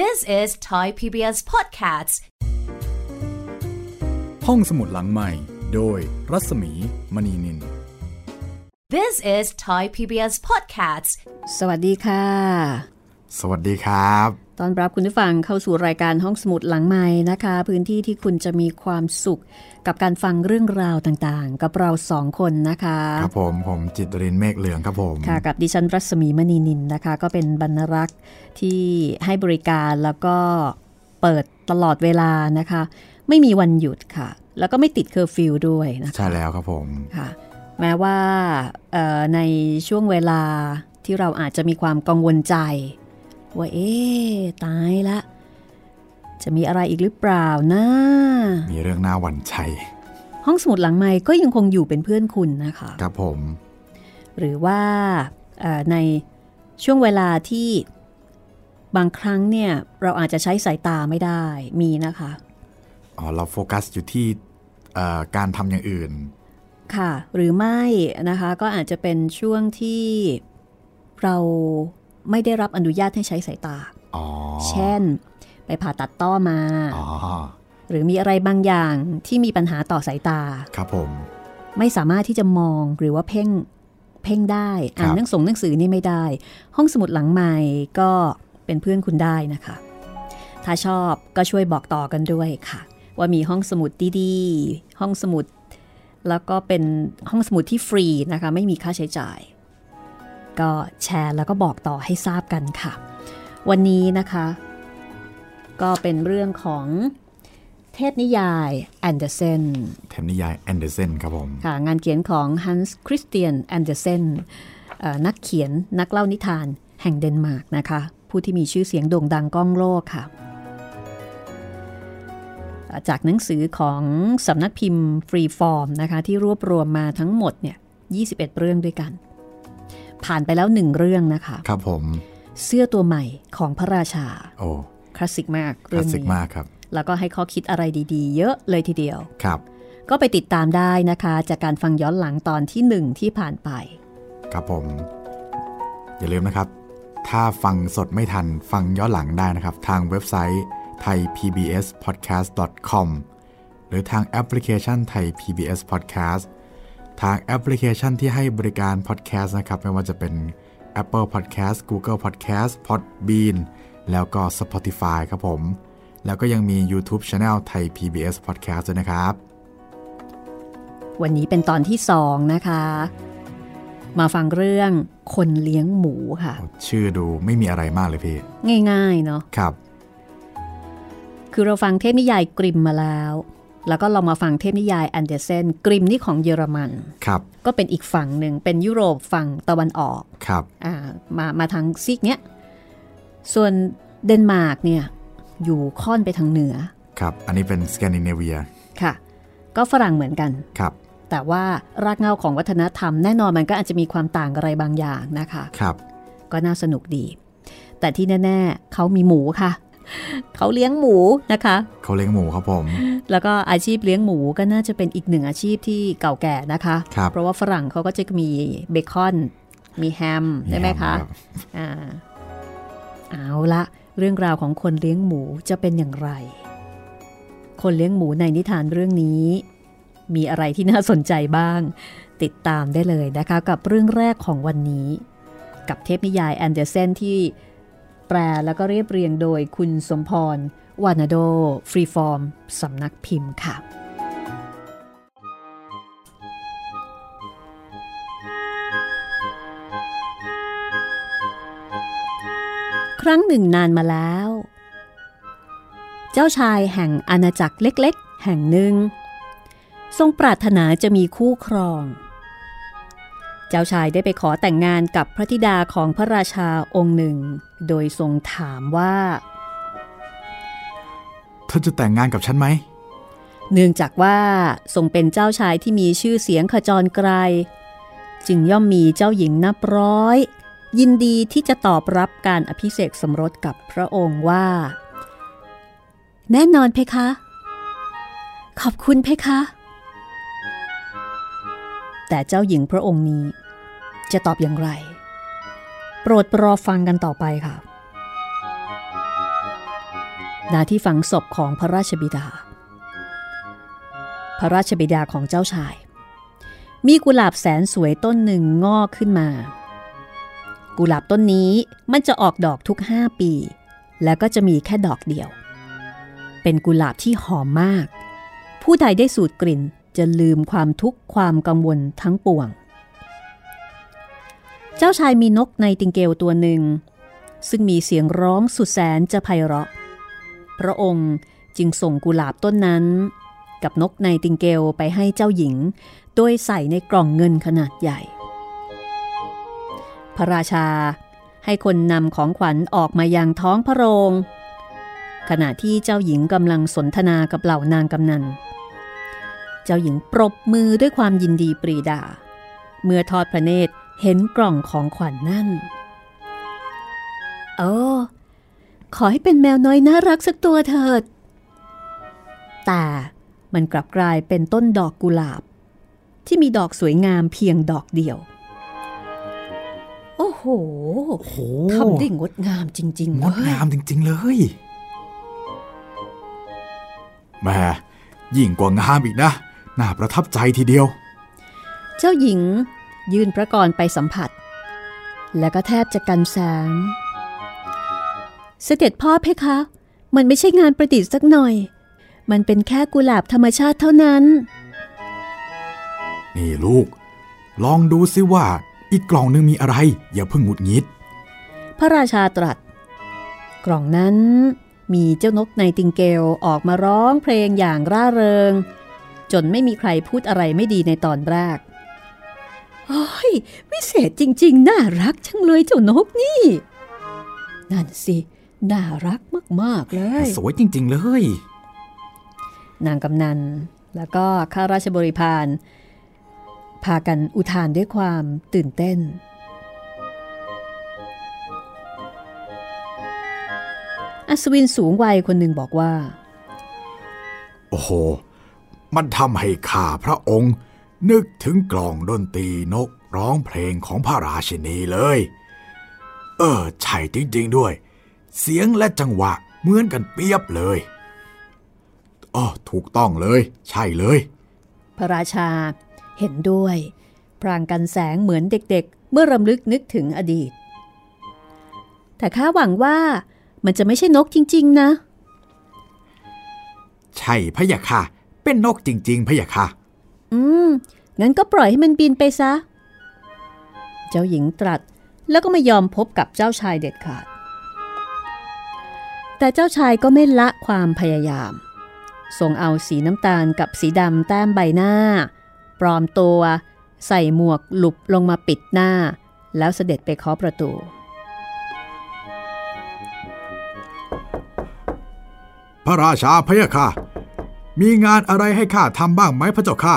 This is Thai PBS Podcasts ห้องสมุดหลังใหม่ โดยรัศมีมณีนิน This is Thai PBS Podcasts สวัสดีค่ะ สวัสดีครับ ตอนรับคุณผู้ฟังเข้าสู่รายการห้องสมุดหลังใหม่นะคะ พื้นที่ที่คุณจะมีความสุขกับการฟังเรื่องราวต่างๆ กับเราสองคนนะคะ ครับผมผมจิตรินเมฆเหลืองครับผมค่ะกับดิฉันรัศมีมณีนินนะคะ ก็เป็นบรรณรักษ์ที่ให้บริการแล้วก็เปิดตลอดเวลานะคะ ไม่มีวันหยุดค่ะ แล้วก็ไม่ติดเคอร์ฟิวด้วยนะคะใช่แล้วครับผมค่ะ แม้ว่าเอ่อในช่วงเวลาที่เราอาจจะมีความกังวลใจ ว่าเอ๊ะตายละ จะมีอะไรอีกหรือเปล่านะมีเรื่องน่าหวั่นใจ ห้องสมุดหลังไมค์ก็ยังคงอยู่เป็นเพื่อนคุณนะคะครับผม หรือว่าเอ่อในช่วงเวลาที่บางครั้งเนี่ย เราอาจจะใช้สายตาไม่ได้มีนะคะ อ๋อ เราโฟกัสอยู่ที่เอ่อการทำอย่างอื่น ค่ะ หรือไม่นะคะ ก็อาจจะเป็นช่วงที่เรา ไม่ได้รับอนุญาตให้ใช้สายตาอ๋อเช่น ไปผ่าตัดต้อมาอ๋อหรือมีอะไรบางอย่างที่มีปัญหาต่อสายตา ครับผม ไม่สามารถที่จะมองหรือว่าเพ่ง เพ่งได้ อ่านครับหนังสงหนังสือนี่ไม่ได้ ห้องสมุดหลังใหม่ก็เป็นเพื่อนคุณได้นะคะ ถ้าชอบก็ช่วยบอกต่อกันด้วยค่ะ ว่ามีห้องสมุดดีๆ ห้องสมุด แล้วก็เป็นห้องสมุดที่ฟรีนะคะ ไม่มีค่าใช้จ่าย ก็แชร์แล้วก็บอกต่อให้ทราบกันค่ะ วันนี้นะคะ ก็เป็นเรื่องของเทพนิยายแอนเดอร์เซนเทพนิยายแอนเดอร์เซนครับผมค่ะงานเขียนของฮันส์คริสเตียนแอนเดอร์เซนนักเขียนนักเล่านิทานแห่งเดนมาร์กนะคะ ผู้ที่มีชื่อเสียงโด่งดังก้องโลกค่ะเอ่อจากหนังสือของสำนักพิมพ์ฟรีฟอร์มนะคะ ที่รวบรวมมาทั้งหมดเนี่ย 21 เรื่องด้วยกัน ผ่านไปแล้วหนึ่งเรื่องนะคะ ครับผม เสื้อตัวใหม่ของพระราชา โอ้คลาสสิกมากค่ะเรื่องนี้ คลาสสิกมากครับ แล้วก็ให้ข้อคิดอะไรดีๆ เยอะเลยทีเดียว ครับ ก็ไปติดตามได้นะคะ จากการฟังย้อนหลังตอนที่หนึ่งที่ผ่านไป ครับผม อย่าลืมนะครับ ถ้าฟังสดไม่ทันฟังย้อนหลังได้นะครับ ทางเว็บไซต์ thaipbspodcast.com หรือทางแอปพลิเคชัน Thai PBS Podcast ทางแอปพลิเคชันที่ให้บริการ podcast นะครับ ไม่ว่าจะเป็น Apple Podcast Google Podcast Podbean แล้วก็ Spotify ครับผม แล้วก็ยังมี YouTube Channel Thai PBS Podcast ด้วยนะครับ วันนี้เป็นตอนที่สองนะคะ มาฟังเรื่องคนเลี้ยงหมูค่ะ ชื่อดูไม่มีอะไรมากเลยพี่ ง่าย ๆ เนาะครับ คือเราฟังเทพนิยายกริมมาแล้ว แล้วก็เรามาฟังเทพนิยายแอนเดอร์เซนกริมนี่ของเยอรมันครับก็เป็นอีกฝั่งหนึ่งเป็นยุโรปฝั่งตะวันออกครับอ่ามามาทางซีกเนี้ยส่วนเดนมาร์กเนี่ยอยู่ค่อนไปทางเหนือครับอันนี้เป็นสแกนดิเนเวียค่ะก็ฝรั่งเหมือนกันครับแต่ว่ารากเหง้าของวัฒนธรรมแน่นอนมันก็อาจจะมีความต่างอะไรบางอย่างนะคะครับก็น่าสนุกดี แต่ที่แน่ ๆเขามีหมูค่ะ เขาเลี้ยงหมูนะคะ เขาเลี้ยงหมูครับผม แล้วก็อาชีพเลี้ยงหมูก็น่าจะเป็นอีกหนึ่งอาชีพที่เก่าแก่นะคะครับเพราะว่าฝรั่งเขาก็จะมีเบคอน มีแฮมใช่ไหมคะรับอ่าเอาละเรื่องราวของคนเลี้ยงหมูจะเป็นอย่างไร คนเลี้ยงหมูในนิทานเรื่องนี้ มีอะไรที่น่าสนใจบ้าง ติดตามได้เลยนะคะ กับเรื่องแรกของวันนี้ กับเทพนิยายแอนเดอร์เซนที่ แปลแล้วก็เรียบเรียงโดยคุณสมพร วานาโด ฟรีฟอร์ม สำนักพิมพ์ค่ะ ครั้งหนึ่งนานมาแล้ว เจ้าชายแห่งอาณาจักรเล็กๆ แห่งหนึ่ง ทรงปรารถนาจะมีคู่ครอง เจ้าชายได้ไปขอแต่งงานกับพระธิดาของพระราชาองค์หนึ่ง โดยทรงถามว่าเธอจะแต่งงานกับฉันไหม เนื่องจากว่าทรงเป็นเจ้าชายที่มีชื่อเสียงขจรไกรจึงย่อมมีเจ้าหญิงนับร้อย ยินดีที่จะตอบรับการอภิเษกสมรสกับพระองค์ว่า แน่นอนเพคะ ขอบคุณเพคะแต่เจ้าหญิงพระองค์นี้ จะตอบอย่างไร โปรดรอฟังกันต่อไปค่ะณที่ฝังศพของพระราชบิดา พระราชบิดาของเจ้าชาย มีกุหลาบแสนสวยต้นหนึ่งงอกขึ้นมา กุหลาบต้นนี้มันจะออกดอกทุกห้าปี แล้วก็จะมีแค่ดอกเดียว เป็นกุหลาบที่หอมมาก ผู้ใดได้สูดกลิ่นจะลืมความทุกข์ความกังวลทั้งปวง จ้าชายมีนกในติงเกลตัวหนึ่ง ซึ่งมีเสียงร้องสุดแสนจะไพเราะ พระองค์จึงส่งกุหลาบต้นนั้น กับนกในติงเกลไปให้เจ้าหญิง โดยใส่ในกล่องเงินขนาดใหญ่ พระราชาให้คนนำของขวัญออกมายังท้องพระโรง ขณะที่เจ้าหญิงกำลังสนทนากับเหล่านางกำนัน เจ้าหญิงปรบมือด้วยความยินดีปรีดา เมื่อทอดพระเนตร เห็นกล่องของขวัญนนั่น โอ้ ขอให้เป็นแมวน้อยน่ารักสักตัวเถิด แต่มันกลับกลายเป็นต้นดอกกุหลาบ ที่มีดอกสวยงามเพียงดอกเดียว โอ้โหโอ้โหทำได้งดงามจริงๆงเลดยงามจริง ๆ เลยแหม่ยิ่งกว่างามอีกนะ น่าประทับใจทีเดียว เจ้าหญิง ยื่นพระกรไปสัมผัส แล้วก็แทบจะกันแสง เสด็จพ่อเพคะ มันไม่ใช่งานประดิษฐ์สักหน่อย มันเป็นแค่กุหลาบธรรมชาติเท่านั้น นี่ลูก ลองดูซิว่า อีกกล่องนึงมีอะไร อย่าเพิ่งหงุดหงิด พระราชาตรัส กล่องนั้นมีเจ้านกในติงเกลออกมาร้องเพลงอย่างร่าเริง จนไม่มีใครพูดอะไรไม่ดีในตอนแรก โอ้ยวิเศษจริงๆ น่ารักจังเลยเจ้านกนี่ นั่นสิ น่ารักมากๆเลย สวยจริง ๆ เลย นางกำนัน แล้วก็ข้าราชบริพารพากันอุทานด้วยความตื่นเต้น อัศวินสูงวัยคนหนึ่งบอกว่า โอ้โห มันทำให้ข้าพระองค์ นึกถึงกล่องดนตรีนกร้องเพลงของพระราชินีเลย เออ ใช่จริง ๆ ด้วย เสียงและจังหวะเหมือนกันเปียบเลยอ๋อถูกต้องเลย ใช่เลย พระราชาเห็นด้วย พรางกันแสงเหมือนเด็ก ๆ เมื่อรำลึกนึกถึงอดีต แต่ข้าหวังว่ามันจะไม่ใช่นกจริง ๆ นะ ใช่พะยะค่ะ เป็นนกจริง ๆพะยะค่ะ อืม งั้นก็ปล่อยให้มันบินไปซะ เจ้าหญิงตรัสแล้วก็ไม่ยอมพบกับเจ้าชายเด็ดขาด แต่เจ้าชายก็ไม่ละความพยายามส่งเอาสีน้ำตาลกับสีดำแต้มใบหน้า ปลอมตัว ใส่หมวกหลุบลงมาปิดหน้า แล้วเสด็จไปเคาะประตู พระราชาพะยะค่ะ มีงานอะไรให้ข้าทำบ้างไหมพระเจ้าค่ะ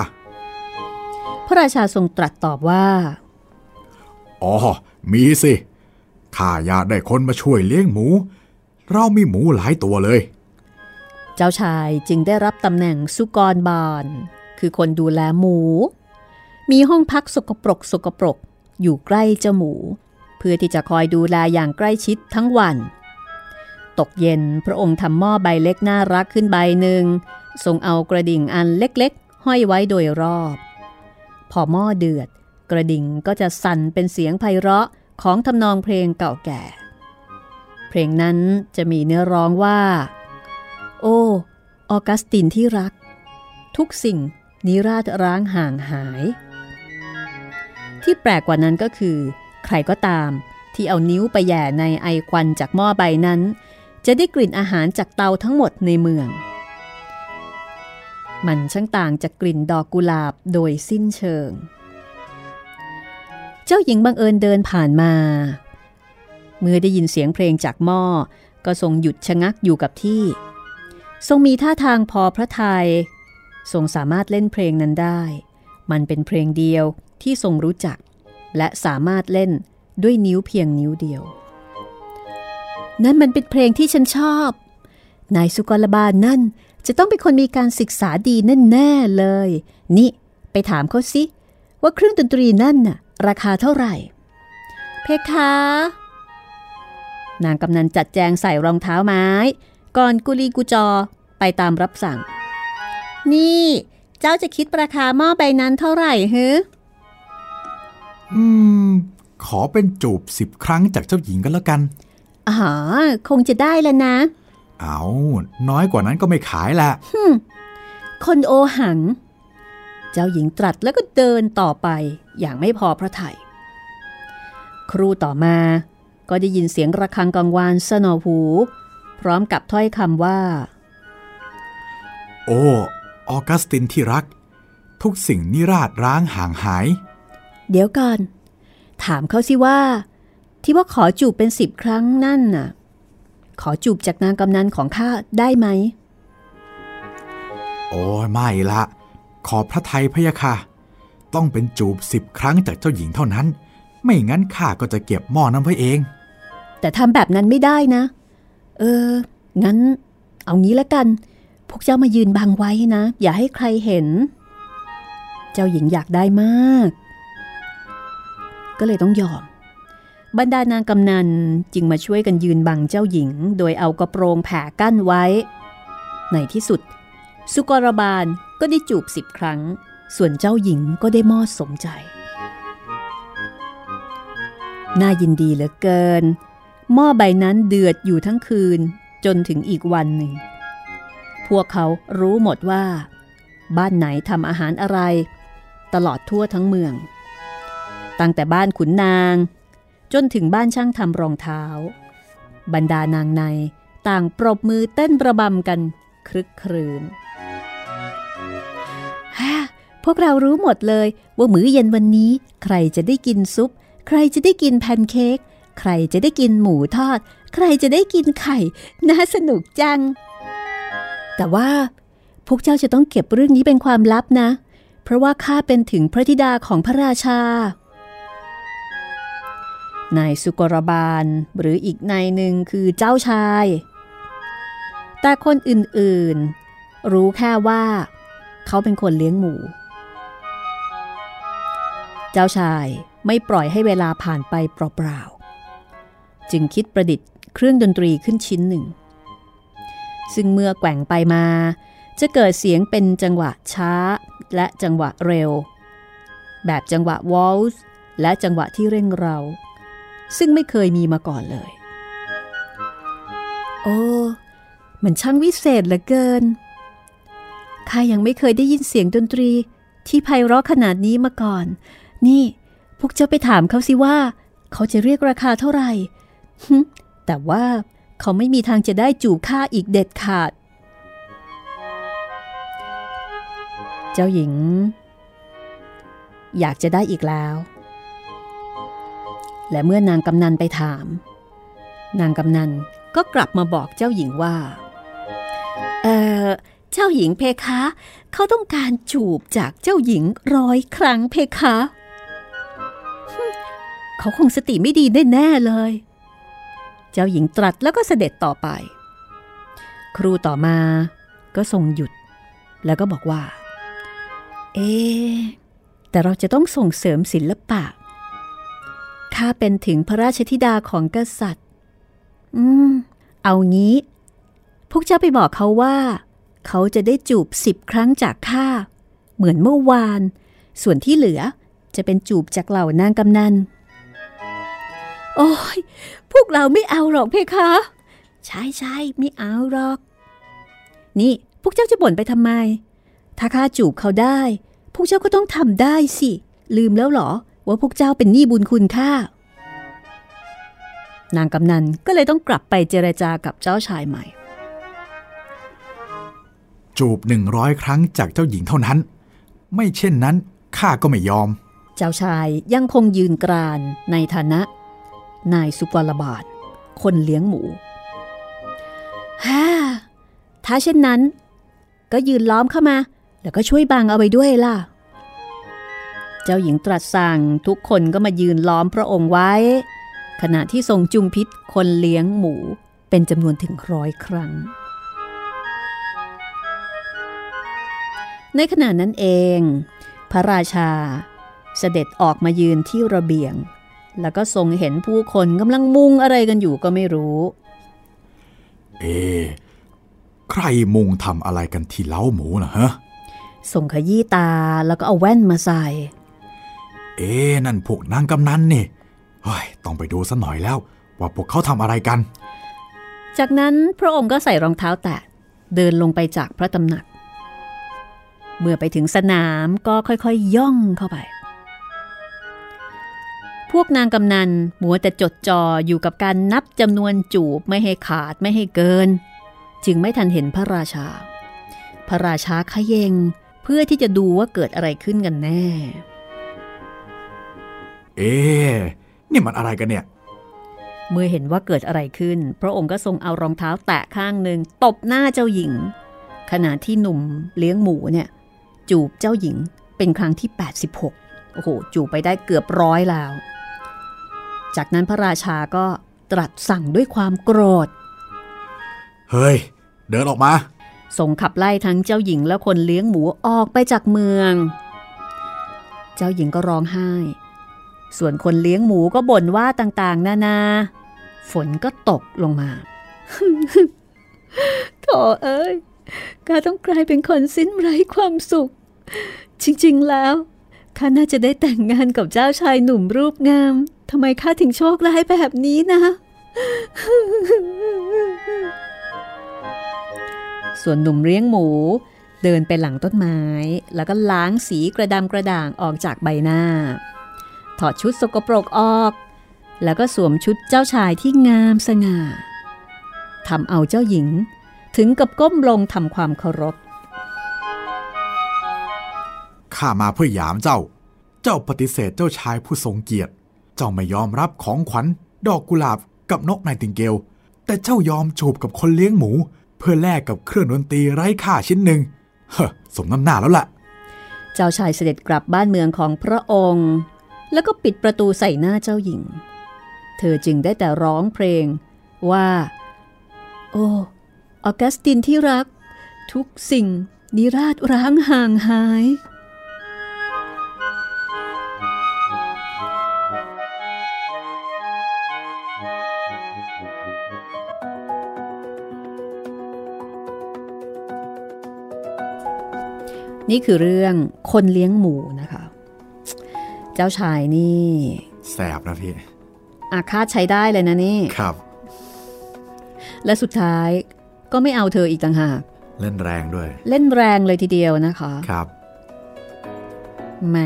พระราชาทรงตรัสตอบว่า อ๋อ มีสิ ข้าอยากได้คนมาช่วยเลี้ยงหมู เรามีหมูหลายตัวเลย เจ้าชายจึงได้รับตำแหน่งสุกรบาลคือคนดูแลหมู มีห้องพักสกปรกสกปรกอยู่ใกล้เจ้าหมู เพื่อที่จะคอยดูแลอย่างใกล้ชิดทั้งวัน ตกเย็นพระองค์ทำหม้อใบเล็กน่ารักขึ้นใบหนึ่งทรงเอากระดิ่งอันเล็กๆ ห้อยไว้โดยรอบ พอหม้อเดือด กระดิ่งก็จะสั่นเป็นเสียงไพเราะของทำนองเพลงเก่าแก่ เพลงนั้นจะมีเนื้อร้องว่า โอ้ออกัสตินที่รัก ทุกสิ่งนิราชร้างห่างหาย ที่แปลกกว่านั้นก็คือ ใครก็ตามที่เอานิ้วไปแย่ในไอควันจากหม้อใบนั้น จะได้กลิ่นอาหารจากเตาทั้งหมดในเมือง มันช่างต่างจากกลิ่นดอกกุหลาบโดยสิ้นเชิง เจ้าหญิงบังเอิญเดินผ่านมา เมื่อได้ยินเสียงเพลงจากหม้อ ก็ทรงหยุดชะงักอยู่กับที่ ทรงมีท่าทางพอพระทยัยทรงสามารถเล่นเพลงนั้นได้ มันเป็นเพลงเดียวที่ทรงรู้จัก และสามารถเล่นด้วยนิ้วเพียงนิ้วเดียว นั่นมันเป็นเพลงที่ฉันชอบ นายสุกรบาลนั่น จะต้องเป็นคนมีการศึกษาดีแน่ๆเลย นี่ ไปถามเขาสิ ว่าเครื่องดนตรีนั่นน่ะ ราคาเท่าไหร่ เพคะ นางกำนันจัดแจงใส่รองเท้าไม้ ก่อนกุลีกุจอไปตามรับสั่ง นี่ เจ้าจะคิดราคาหม้อใบนั้นเท่าไหร่ฮะอืม ขอเป็นจูบสิบครั้งจากเจ้าหญิงกันแล้วกันอ๋อคงจะได้แล้วนะ เอาน้อยกว่านั้นก็ไม่ขายละคนโอหัง เจ้าหญิงตรัสแล้วก็เดินต่อไปอย่างไม่พอพระทยัยครูต่อมาก็ได้ยินเสียงระฆังกังวานสนอหู พร้อมกับถ้อยคำว่า โอ้ ออกัสตินที่รัก ทุกสิ่งนิราดร้างห่างหาย เดี๋ยวก่อน ถามเขาสิว่า ที่ว่าขอจูบเป็นสิบครั้งนั่นน่ะ ขอจูบจากนางกำนันของข้าได้ไหม โอ้ยไม่ละ ขอพระไทยพะยะค่ะ ต้องเป็นจูบสิบครั้งจากเจ้าหญิงเท่านั้น ไม่งั้นข้าก็จะเก็บหม้อน้ำไว้เอง แต่ทำแบบนั้นไม่ได้นะ เออ งั้น เอางี้ละกัน พวกเจ้ามายืนบังไว้นะ อย่าให้ใครเห็น เจ้าหญิงอยากได้มาก ก็เลยต้องยอม บรรดานางกำนันจึงมาช่วยกันยืนบังเจ้าหญิง โดยเอากระโปรงแผ่กั้นไว้ ในที่สุด สุกรบาลก็ได้จูบสิบครั้ง ส่วนเจ้าหญิงก็ได้มอดสมใจ น่ายินดีเหลือเกิน หม้อใบนั้นเดือดอยู่ทั้งคืนจนถึงอีกวันหนึ่ง พวกเขารู้หมดว่า บ้านไหนทำอาหารอะไร ตลอดทั่วทั้งเมือง ตั้งแต่บ้านขุนนาง จนถึงบ้านช่างทำรองเท้า บรรดานางในต่างปรบมือเต้นประบำกันครึกครืนฮ่าพวกเรารู้หมดเลยว่ามื้อเย็นวันนี้ ใครจะได้กินซุป ใครจะได้กินแพนเค้กใครจะได้กินหมูทอด ใครจะได้กินไข่ น่าสนุกจัง แต่ว่า พวกเจ้าจะต้องเก็บเรื่องนี้เป็นความลับนะ เพราะว่าข้าเป็นถึงพระธิดาของพระราชา นายสุกรบาลหรืออีกนายหนึ่งคือเจ้าชาย แต่คนอื่นๆ รู้แค่ว่า เขาเป็นคนเลี้ยงหมู เจ้าชายไม่ปล่อยให้เวลาผ่านไปเปล่าๆ จึงคิดประดิษฐ์เครื่องดนตรีขึ้นชิ้นหนึ่ง ซึ่งเมื่อแกว่งไปมา จะเกิดเสียงเป็นจังหวะช้าและจังหวะเร็ว แบบจังหวะวอลส์และจังหวะที่เร่งเรา ซึ่งไม่เคยมีมาก่อนเลย โอ้มันช่างวิเศษเหลือเกิน ข้ายังไม่เคยได้ยินเสียงดนตรีที่ไพเราะขนาดนี้มาก่อน นี่ พวกเจ้าไปถามเขาสิว่า เขาจะเรียกราคาเท่าไหร่แต่ว่าเขาไม่มีทางจะได้จูบข้าอีกเด็ดขาด เจ้าหญิง อยากจะได้อีกแล้ว และเมื่อนางกำนันไปถาม นางกำนันก็กลับมาบอกเจ้าหญิงว่า เออเจ้าหญิงเพคะ เขาต้องการจูบจากเจ้าหญิงร้อยครั้งเพคะ เขาคงสติไม่ดีแน่ๆเลย เจ้าหญิงตรัสแล้วก็เสด็จต่อไป ครูต่อมาก็ทรงหยุด แล้วก็บอกว่า เอ๊แต่เราจะต้องส่งเสริมศิลปะ ข้าเป็นถึงพระราชธิดาของกษัตริย์ อืม เอางี้ พวกเจ้าไปบอกเขาว่า เขาจะได้จูบสิบครั้งจากข้า เหมือนเมื่อวาน ส่วนที่เหลือจะเป็นจูบจากเหล่านางกำนัน โอ้ย พวกเราไม่เอาหรอกเพคะ ใช่ใช่ไม่เอาหรอก นี่ พวกเจ้าจะบ่นไปทำไม ถ้าข้าจูบเขาได้ พวกเจ้าก็ต้องทำได้สิ ลืมแล้วเหรอ ว่าพวกเจ้าเป็นหนี้บุญคุณข้านางกำนันก็เลยต้องกลับไปเจรจากับเจ้าชายใหม่ จูบหนึ่งร้อยครั้งจากเจ้าหญิงเท่านั้น ไม่เช่นนั้นข้าก็ไม่ยอม เจ้าชายยังคงยืนกรานในฐานะ นายสุกรบาท คนเลี้ยงหมูฮ่าถ้าเช่นนั้น ก็ยืนล้อมเข้ามา แล้วก็ช่วยบังเอาไว้ด้วยล่ะ เจ้าหญิงตรัสสั่งทุกคนก็มายืนล้อมพระองค์ไว้ ขณะที่ทรงจุมพิษคนเลี้ยงหมูเป็นจำนวนถึงร้อยครั้ง ในขณะนั้นเอง พระราชา เสด็จออกมายืนที่ระเบียง แล้วก็ทรงเห็นผู้คนกำลังมุงอะไรกันอยู่ก็ไม่รู้ เอะใครมุงทำอะไรกันที่เล้าหมูนะฮะส่งขยี้ตาแล้วก็เอาแว่นมาใส่ เอ๊นั่นพวกนางกำนันนี่เฮ้ยต้องไปดูสัหน่อยแล้ว ว่าพวกเขาทำอะไรกัน จากนั้นพระองค์ก็ใส่รองเท้าแตะเดินลงไปจากพระตำหนัก เมื่อไปถึงสนามก็ค่อยๆยย่องเข้าไป พวกนางกำนันมัวแต่จดจ่ออยู่กับการนับจำนวนจูบไม่ให้ขาดไม่ให้เกิน จึงไม่ทันเห็นพระราชา พระราชาขยเยงเพื่อที่จะดูว่าเกิดอะไรขึ้นกันแน่ เอ๊ะนี่มันอะไรกันเนี่ย เมื่อเห็นว่าเกิดอะไรขึ้น พระองค์ก็ทรงเอารองเท้าแตะข้างหนึ่งตบหน้าเจ้าหญิง ขณะที่หนุ่มเลี้ยงหมูเนี่ยจูบเจ้าหญิงเป็นครั้งที่ 86 โอ้โห จูบไปได้เกือบร้อยแล้ว จากนั้นพระราชาก็ตรัสสั่งด้วยความโกรธ เฮ้ย เดินออกมา ส่งขับไล่ทั้งเจ้าหญิงและคนเลี้ยงหมูออกไปจากเมือง เจ้าหญิงก็ร้องไห้ ส่วนคนเลี้ยงหมูก็บ่นว่าต่างๆ นานา ฝนก็ตกลงมาโถเอ้ยข้าต้องกลายเป็นคนสิ้นไร้ความสุข จริงๆแล้วข้าน่าจะได้แต่งงานกับเจ้าชายหนุ่มรูปงามทำไมข้าถึงโชคร้ายแบบนี้นะ ส่วนหนุ่มเลี้ยงหมู เดินไปหลังต้นไม้ แล้วก็ล้างสีกระดำกระด่างออกจากใบหน้า ถอดชุดสกปรกออก แล้วก็สวมชุดเจ้าชายที่งามสง่าทำเอาเจ้าหญิงถึงกับก้มลงทำความเคารพ ข้ามาเพื่อหยามเจ้า เจ้าปฏิเสธเจ้าชายผู้ทรงเกียรติ เจ้าไม่ยอมรับของขวัญ ดอกกุหลาบกับนกไนติงเกล แต่เจ้ายอมจูบกับคนเลี้ยงหมู เพื่อแลกกับเครื่องดนตรีไร้ค่าชิ้นหนึ่งเฮ้อสมน้ำหน้าแล้วล่ะ เจ้าชายเสด็จกลับบ้านเมืองของพระองค์ แล้วก็ปิดประตูใส่หน้าเจ้าหญิง เธอจึงได้แต่ร้องเพลงว่า โอ้ออกัสตินที่รัก ทุกสิ่งนิราชร้างห่างหายนี่คือเรื่องคนเลี้ยงหมูนะคะ เจ้าชายนี่แสบนะพี่ อาฆาตใช้ได้เลยนะนี่ ครับ และสุดท้ายก็ไม่เอาเธออีกต่างหาก เล่นแรงด้วย เล่นแรงเลยทีเดียวนะคะ ครับแหม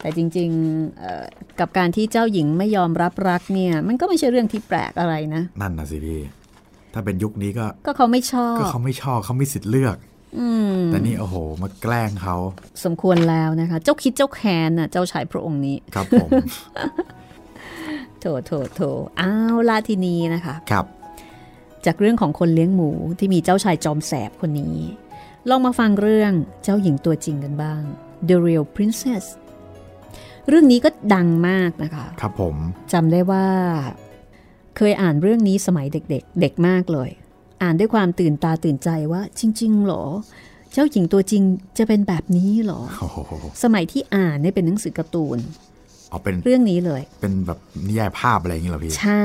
แต่จริงๆเอ่อกับการที่เจ้าหญิงไม่ยอมรับรักเนี่ย มันก็ไม่ใช่เรื่องที่แปลกอะไรนะ นั่นนะสิพี่ ถ้าเป็นยุคนี้ก็ ก็เขาไม่ชอบ ก็เขาไม่ชอบเขาไม่สิทธิ์เลือกอืม แต่นี่โอ้โห มาแกล้งเขา สมควรแล้วนะคะ เจ้าคิดเจ้าแค้นน่ะ เจ้าชายพระองค์นี้ ครับผม โถโถโถอ้าวลาทีนี้นะคะ ครับ จากเรื่องของคนเลี้ยงหมูที่มีเจ้าชายจอมแสบคนนี้ ลองมาฟังเรื่องเจ้าหญิงตัวจริงกันบ้าง The Real Princess เรื่องนี้ก็ดังมากนะคะ ครับผมจำได้ว่า เคยอ่านเรื่องนี้สมัยเด็ก ๆ เด็กมากเลย อ่านด้วยความตื่นตาตื่นใจว่า จริงๆเหรอ เจ้าหญิงตัวจริงจะเป็นแบบนี้เหรอโอ้โหสมัยที่อ่านเนี่ยเป็นหนังสือการ์ตูนเอาเป็นเรื่องนี้เลย เป็นแบบนิยายภาพอะไรอย่างนี้เหรอพี่ ใช่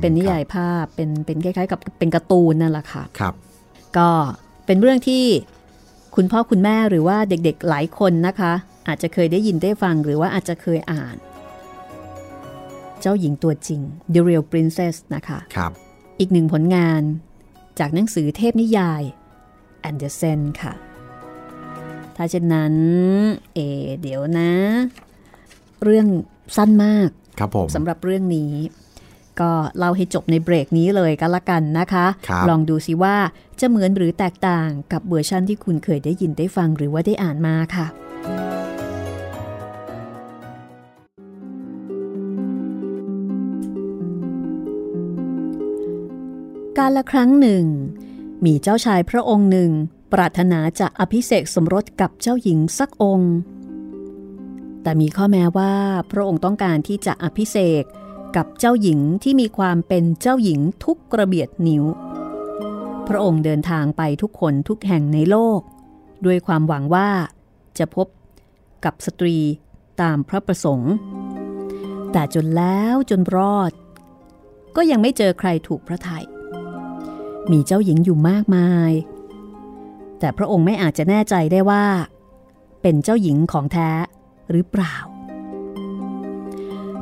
เป็นนิยายภาพ เป็นเป็นคล้ายๆ กับเป็นการ์ตูนนั่นแหละค่ะ ครับ ก็เป็นเรื่องที่คุณพ่อคุณแม่หรือว่าเด็กๆหลายคนนะคะ อาจจะเคยได้ยินได้ฟังหรือว่าอาจจะเคยอ่าน เจ้าหญิงตัวจริง The Real Princess นะคะ ครับ อีกหนึ่งผลงาน จากหนังสือเทพนิยาย Andersen ค่ะ ถ้าเช่นนั้น เอ เดี๋ยวนะ เรื่องสั้นมากครับผมสำหรับเรื่องนี้ ก็เล่าให้จบในเบรกนี้เลยก็แล้วกันนะคะครับลองดูสิว่าจะเหมือนหรือแตกต่างกับเวอร์ชันที่คุณเคยได้ยินได้ฟังหรือว่าได้อ่านมาค่ะ การละครั้งหนึ่ง มีเจ้าชายพระองค์หนึ่ง ปรารถนาจะอภิเษกสมรสกับเจ้าหญิงสักองค์ แต่มีข้อแม้ว่าพระองค์ต้องการที่จะอภิเษกกับเจ้าหญิงที่มีความเป็นเจ้าหญิงทุกกระเบียดนิ้ว พระองค์เดินทางไปทุกคนทุกแห่งในโลก ด้วยความหวังว่าจะพบกับสตรีตามพระประสงค์ แต่จนแล้วจนรอด ก็ยังไม่เจอใครถูกพระทยัย มีเจ้าหญิงอยู่มากมาย แต่พระองค์ไม่อาจจะแน่ใจได้ว่า เป็นเจ้าหญิงของแท้หรือเปล่า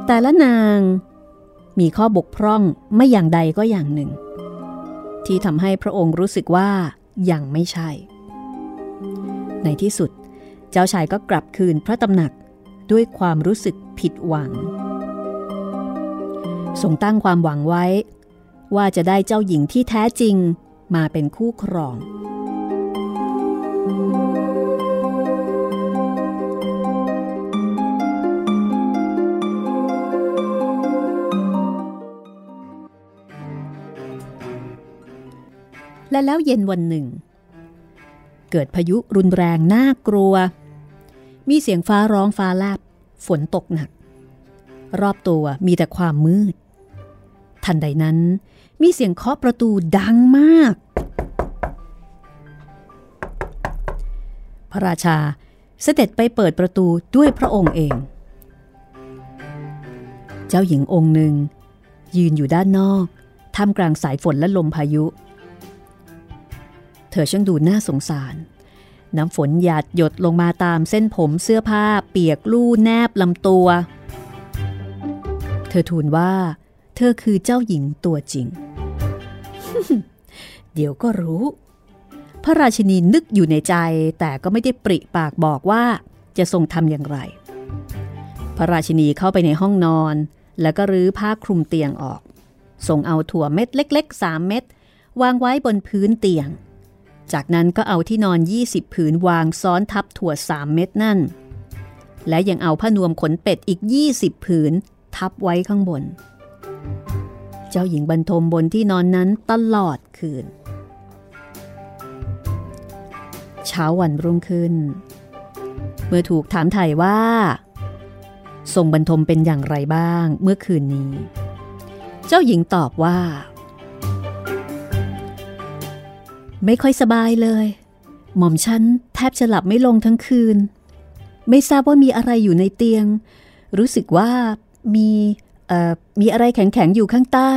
แต่ละนางมีข้อบกพร่องไม่อย่างใดก็อย่างหนึ่ง ที่ทำให้พระองค์รู้สึกว่ายังไม่ใช่ ในที่สุด เจ้าชายก็กลับคืนพระตำหนักด้วยความรู้สึกผิดหวังทรงตั้งความหวังไว้ ว่าจะได้เจ้าหญิงที่แท้จริงมาเป็นคู่ครอง และแล้วเย็นวันหนึ่ง เกิดพายุรุนแรงน่ากลัว มีเสียงฟ้าร้องฟ้าแลบ ฝนตกหนัก รอบตัวมีแต่ความมืดทันใดนั้น มีเสียงเคาะประตูดังมาก พระราชาเสด็จไปเปิดประตูด้วยพระองค์เอง เจ้าหญิงองค์หนึ่ง ยืนอยู่ด้านนอกท่ามกลางสายฝนและลมพายุ เธอช่างดูน่าสงสาร น้ำฝนหยาดหยดลงมาตามเส้นผมเสื้อผ้าเปียกลู่แนบลำตัว เธอทูลว่า เธอคือเจ้าหญิงตัวจริง เดี๋ยวก็รู้ พระราชินีนึกอยู่ในใจแต่ก็ไม่ได้ปริปากบอกว่าจะทรงทำอย่างไร พระราชินีเข้าไปในห้องนอน แล้วก็รื้อผ้าคลุมเตียงออก ทรงเอาถั่วเม็ดเล็กๆ3เม็ดวางไว้บนพื้นเตียง จากนั้นก็เอาที่นอน 20 ผืนวางซ้อนทับถั่ว3เม็ดนั่น และยังเอาผ้านวมขนเป็ดอีก 20 ผืนทับไว้ข้างบน เจ้าหญิงบรรทมบนที่นอนนั้นตลอดคืน เช้าวันรุ่งขึ้น เมื่อถูกถามไถ่ว่า ทรงบรรทมเป็นอย่างไรบ้างเมื่อคืนนี้ เจ้าหญิงตอบว่า ไม่ค่อยสบายเลย หม่อมฉันแทบจะหลับไม่ลงทั้งคืน ไม่ทราบว่ามีอะไรอยู่ในเตียง รู้สึกว่ามี มีอะไรแข็งๆอยู่ข้างใต้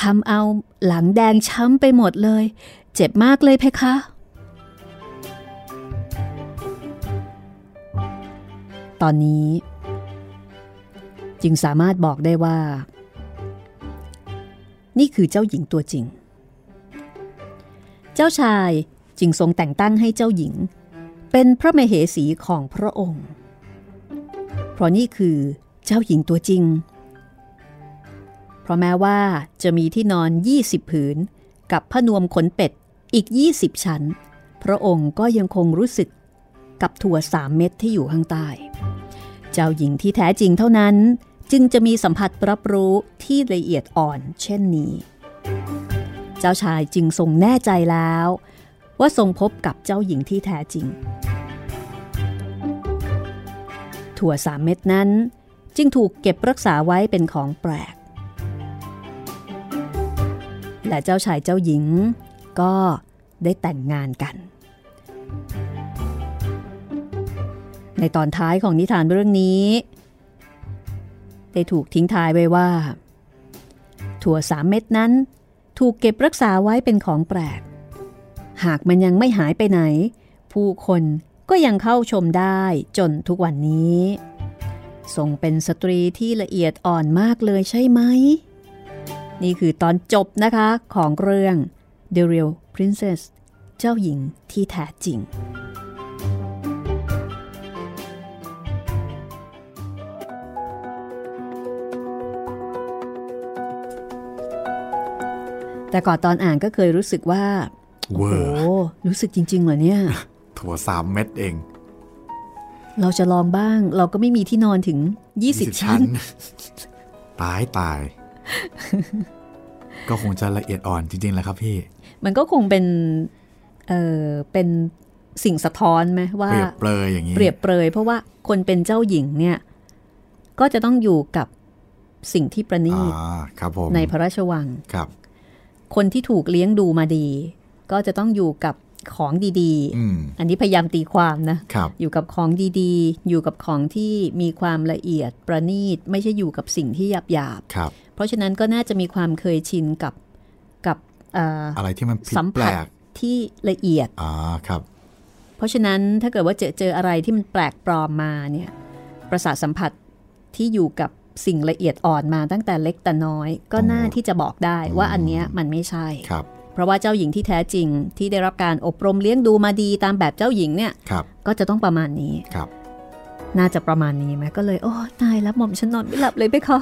ทำเอาหลังแดงช้ำไปหมดเลย เจ็บมากเลยเพคะ ตอนนี้ จึงสามารถบอกได้ว่า นี่คือเจ้าหญิงตัวจริง เจ้าชายจึงทรงแต่งตั้งให้เจ้าหญิง เป็นพระมเหสีของพระองค์ เพราะนี่คือเจ้าหญิงตัวจริง เพราะแม้ว่าจะมีที่นอน 20 ผืน กับผ้านวมขนเป็ดอีก 20 ชั้น พระองค์ก็ยังคงรู้สึกกับถั่วสามเม็ดที่อยู่ข้างใต้ เจ้าหญิงที่แท้จริงเท่านั้น จึงจะมีสัมผัสรับรู้ที่ละเอียดอ่อนเช่นนี้ เจ้าชายจึงทรงแน่ใจแล้ว ว่าทรงพบกับเจ้าหญิงที่แท้จริง ถั่วสามเม็ดนั้นจึงถูกเก็บรักษาไว้เป็นของแปลก และเจ้าชายเจ้าหญิง ก็ได้แต่งงานกัน ในตอนท้ายของนิทานเรื่องนี้ ได้ถูกทิ้งท้ายไว้ว่า ถั่วสามเม็ดนั้น ถูกเก็บรักษาไว้เป็นของแปลก หากมันยังไม่หายไปไหน ผู้คนก็ยังเข้าชมได้จนทุกวันนี้ทรงเป็นสตรีที่ละเอียดอ่อนมากเลยใช่ไหม นี่คือตอนจบนะคะของเรื่อง The Real Princess เจ้าหญิงที่แท้จริง แต่ก่อนตอนอ่านก็เคยรู้สึกว่าเวอโอ้ร์รู้สึกจริง ๆ เหรอเนี่ย ถั่วสามเม็ดเอง เราจะลองบ้าง เราก็ไม่มีที่นอนถึง 20 ชั้น ตายตาย ก็คงจะละเอียดอ่อนจริงๆแหละครับพี่ มันก็คงเป็น เออเป็นสิ่งสะท้อนไหมว่าเปรียบเปรยอย่างนี้เปรียบเปรยเพราะว่าคนเป็นเจ้าหญิงเนี่ย ก็จะต้องอยู่กับสิ่งที่ประณีตอ่าครับผมในพระราชวังครับ คนที่ถูกเลี้ยงดูมาดี ก็จะต้องอยู่กับ ของดีอืมๆอันนี้พยายามตีความนะครับอยู่กับของดีๆ อยู่กับของที่มีความละเอียดประณีต ไม่ใช่อยู่กับสิ่งที่หยาบครับๆเพราะฉะนั้นก็น่าจะมีความเคยชินกับกับเอ่ออะไรที่มันผิดสัมแปลผัสกที่ละเอียดอ่าครับ เพราะฉะนั้นถ้าเกิดว่าเจอเจออะไรที่มันแปลกปลอมมาเนี่ยประสาทสัมผัสที่อยู่กับสิ่งละเอียดอ่อนมาตั้งแต่เล็กแต่น้อย ก็น่าที่จะบอกได้ว่าอันเนี้ยมันไม่ใช่ครับ เพราะว่าเจ้าหญิงที่แท้จริงที่ได้รับการอบรมเลี้ยงดูมาดีตามแบบเจ้าหญิงเนี่ยครับก็จะต้องประมาณนี้ครับ น่าจะประมาณนี้ไหมก็เลย โอ้ตายแล้วหม่อมฉันนอนไม่หลับเลยไปเขา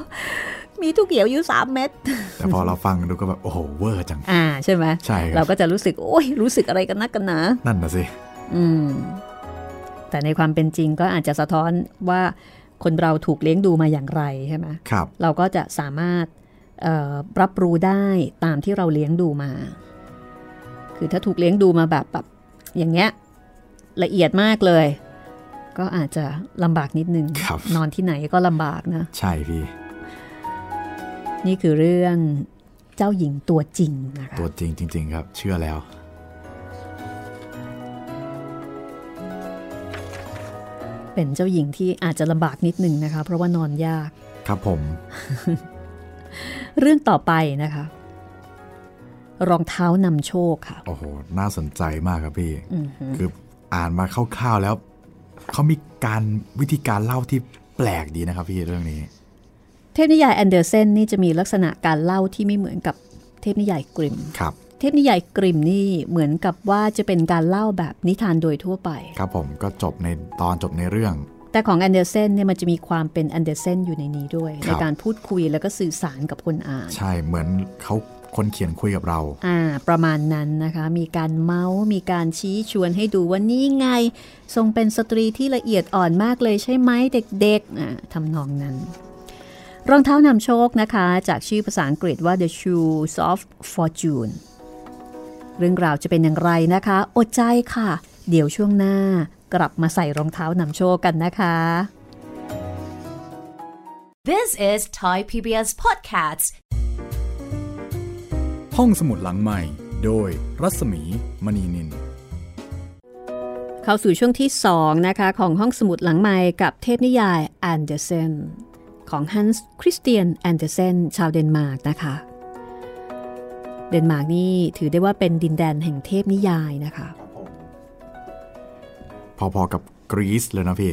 มีทุกเหี่ยวอยู่สามเม็ดแต่พอเราฟังดูก็แบบโอ้โหเวอร์จังอ่าใช่ไหมใช่คเรารับก็จะรู้สึก โอ้ยรู้สึกอะไรกันนักกันหนานั่นนะสิอืมแต่ในความเป็นจริงก็อาจจะสะท้อนว่าคนเราถูกเลี้ยงดูมาอย่างไรใช่ไหมครับ เราก็จะสามารถเอ่อ รับรู้ได้ตามที่เราเลี้ยงดูมา คือถ้าถูกเลี้ยงดูมาแบบแบบอย่างเงี้ยละเอียดมากเลย ก็อาจจะลำบากนิดนึงครับนอนที่ไหนก็ลำบากนะ ใช่พี่ นี่คือเรื่องเจ้าหญิงตัวจริงนะคะตัวจริงจริง ๆ ครับ เชื่อแล้ว เป็นเจ้าหญิงที่อาจจะลำบากนิดนึงนะคะ เพราะว่านอนยาก ครับผม เรื่องต่อไปนะคะ รองเท้านำโชคค่ะ โอ้โห น่าสนใจมากครับพี่อือหือคืออ่านมาคร่าวๆแล้ว เขามีการวิธีการเล่าที่แปลกดีนะครับพี่เรื่องนี้ เทพนิยายแอนเดอร์เซนนี่จะมีลักษณะการเล่าที่ไม่เหมือนกับเทพนิยายกริมครับเทพนิยายกริมนี่เหมือนกับว่าจะเป็นการเล่าแบบนิทานโดยทั่วไป ครับผมก็จบในตอนจบในเรื่อง แต่ของแอนเดอร์เซนเนี่ยมันจะมีความเป็นแอนเดอร์เซนอยู่ในนี้ด้วยครับในการพูดคุยแล้วก็สื่อสารกับคนอ่าน ใช่เหมือนเขาคนเขียนคุยกับเรา อ่า ประมาณนั้นนะคะ มีการเมาท์มีการชี้ชวนให้ดูว่านี่ไง ทรงเป็นสตรีที่ละเอียดอ่อนมากเลยใช่ไหมเด็กๆอ่าทำนองนั้น รองเท้านำโชคนะคะ จากชื่อภาษาอังกฤษว่า The Shoes of Fortune เรื่องราวจะเป็นอย่างไรนะคะ อดใจค่ะ เดี๋ยวช่วงหน้า กลับมาใส่รองเท้านำโชคกันนะคะ This is Thai PBS Podcasts. ห้องสมุดหลังใหม่ โดยรัศมีมณีนิน เข้าสู่ช่วงที่2นะคะ ของห้องสมุดหลังใหม่กับเทพนิยายแอนเดอร์เซนของฮันส์คริสเตียนแอนเดอร์เซนชาวเดนมาร์กนะคะ เดนมาร์กนี่ถือได้ว่าเป็นดินแดนแห่งเทพนิยายนะคะ พอๆกับกรีซเลยนะพี่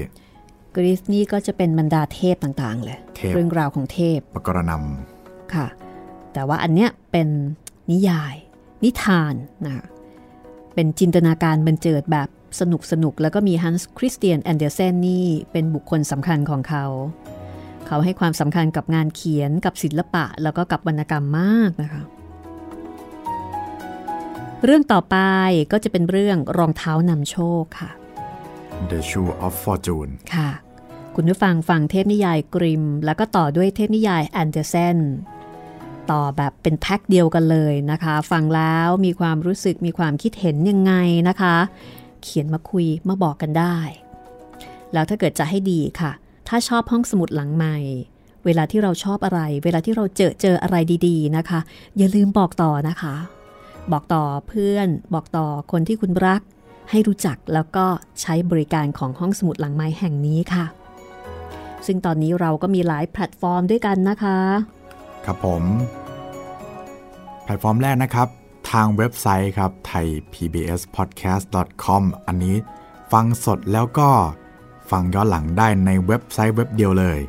กรีซนี่ก็จะเป็นบรรดาเทพต่างๆเลยเทพเรื่องราวของเทพปกรณัมค่ะ แต่ว่าอันเนี้ยเป็นนิยาย นิทานนะคะเป็นจินตนาการบรรเจิดแบบสนุกสนุกๆแล้วก็มีฮันส์คริสเตียนแอนเดอร์เซนนี่เป็นบุคคลสำคัญของเขา เขาให้ความสำคัญกับงานเขียนกับศิลปะแล้วก็กับวรรณกรรมมากนะคะเรื่องต่อไปก็จะเป็นเรื่องรองเท้านำโชคค่ะ The Shoes of Fortune ค่ะ คุณผู้ฟังฟังเทพนิยายกริม แล้วก็ต่อด้วยเทพนิยายแอนเดอร์เซนต่อแบบเป็นแพ็คเดียวกันเลยนะคะ ฟังแล้วมีความรู้สึกมีความคิดเห็นยังไงนะคะ เขียนมาคุยมาบอกกันได้ แล้วถ้าเกิดจะให้ดีค่ะ ถ้าชอบห้องสมุดหลังใหม่เวลาที่เราชอบอะไร เวลาที่เราเจอเจออะไรดี ๆนะคะ อย่าลืมบอกต่อนะคะ บอกต่อเพื่อน บอกต่อคนที่คุณรัก ให้รู้จักแล้วก็ใช้บริการของห้องสมุดหลังไม้แห่งนี้ค่ะ ซึ่งตอนนี้เราก็มีหลายแพลตฟอร์มด้วยกันนะคะ ครับผม แพลตฟอร์มแรกนะครับ ทางเว็บไซต์ครับไทย PBS podcast com อันนี้ฟังสดแล้วก็ฟังย้อนหลังได้ในเว็บไซต์เว็บเดียวเลย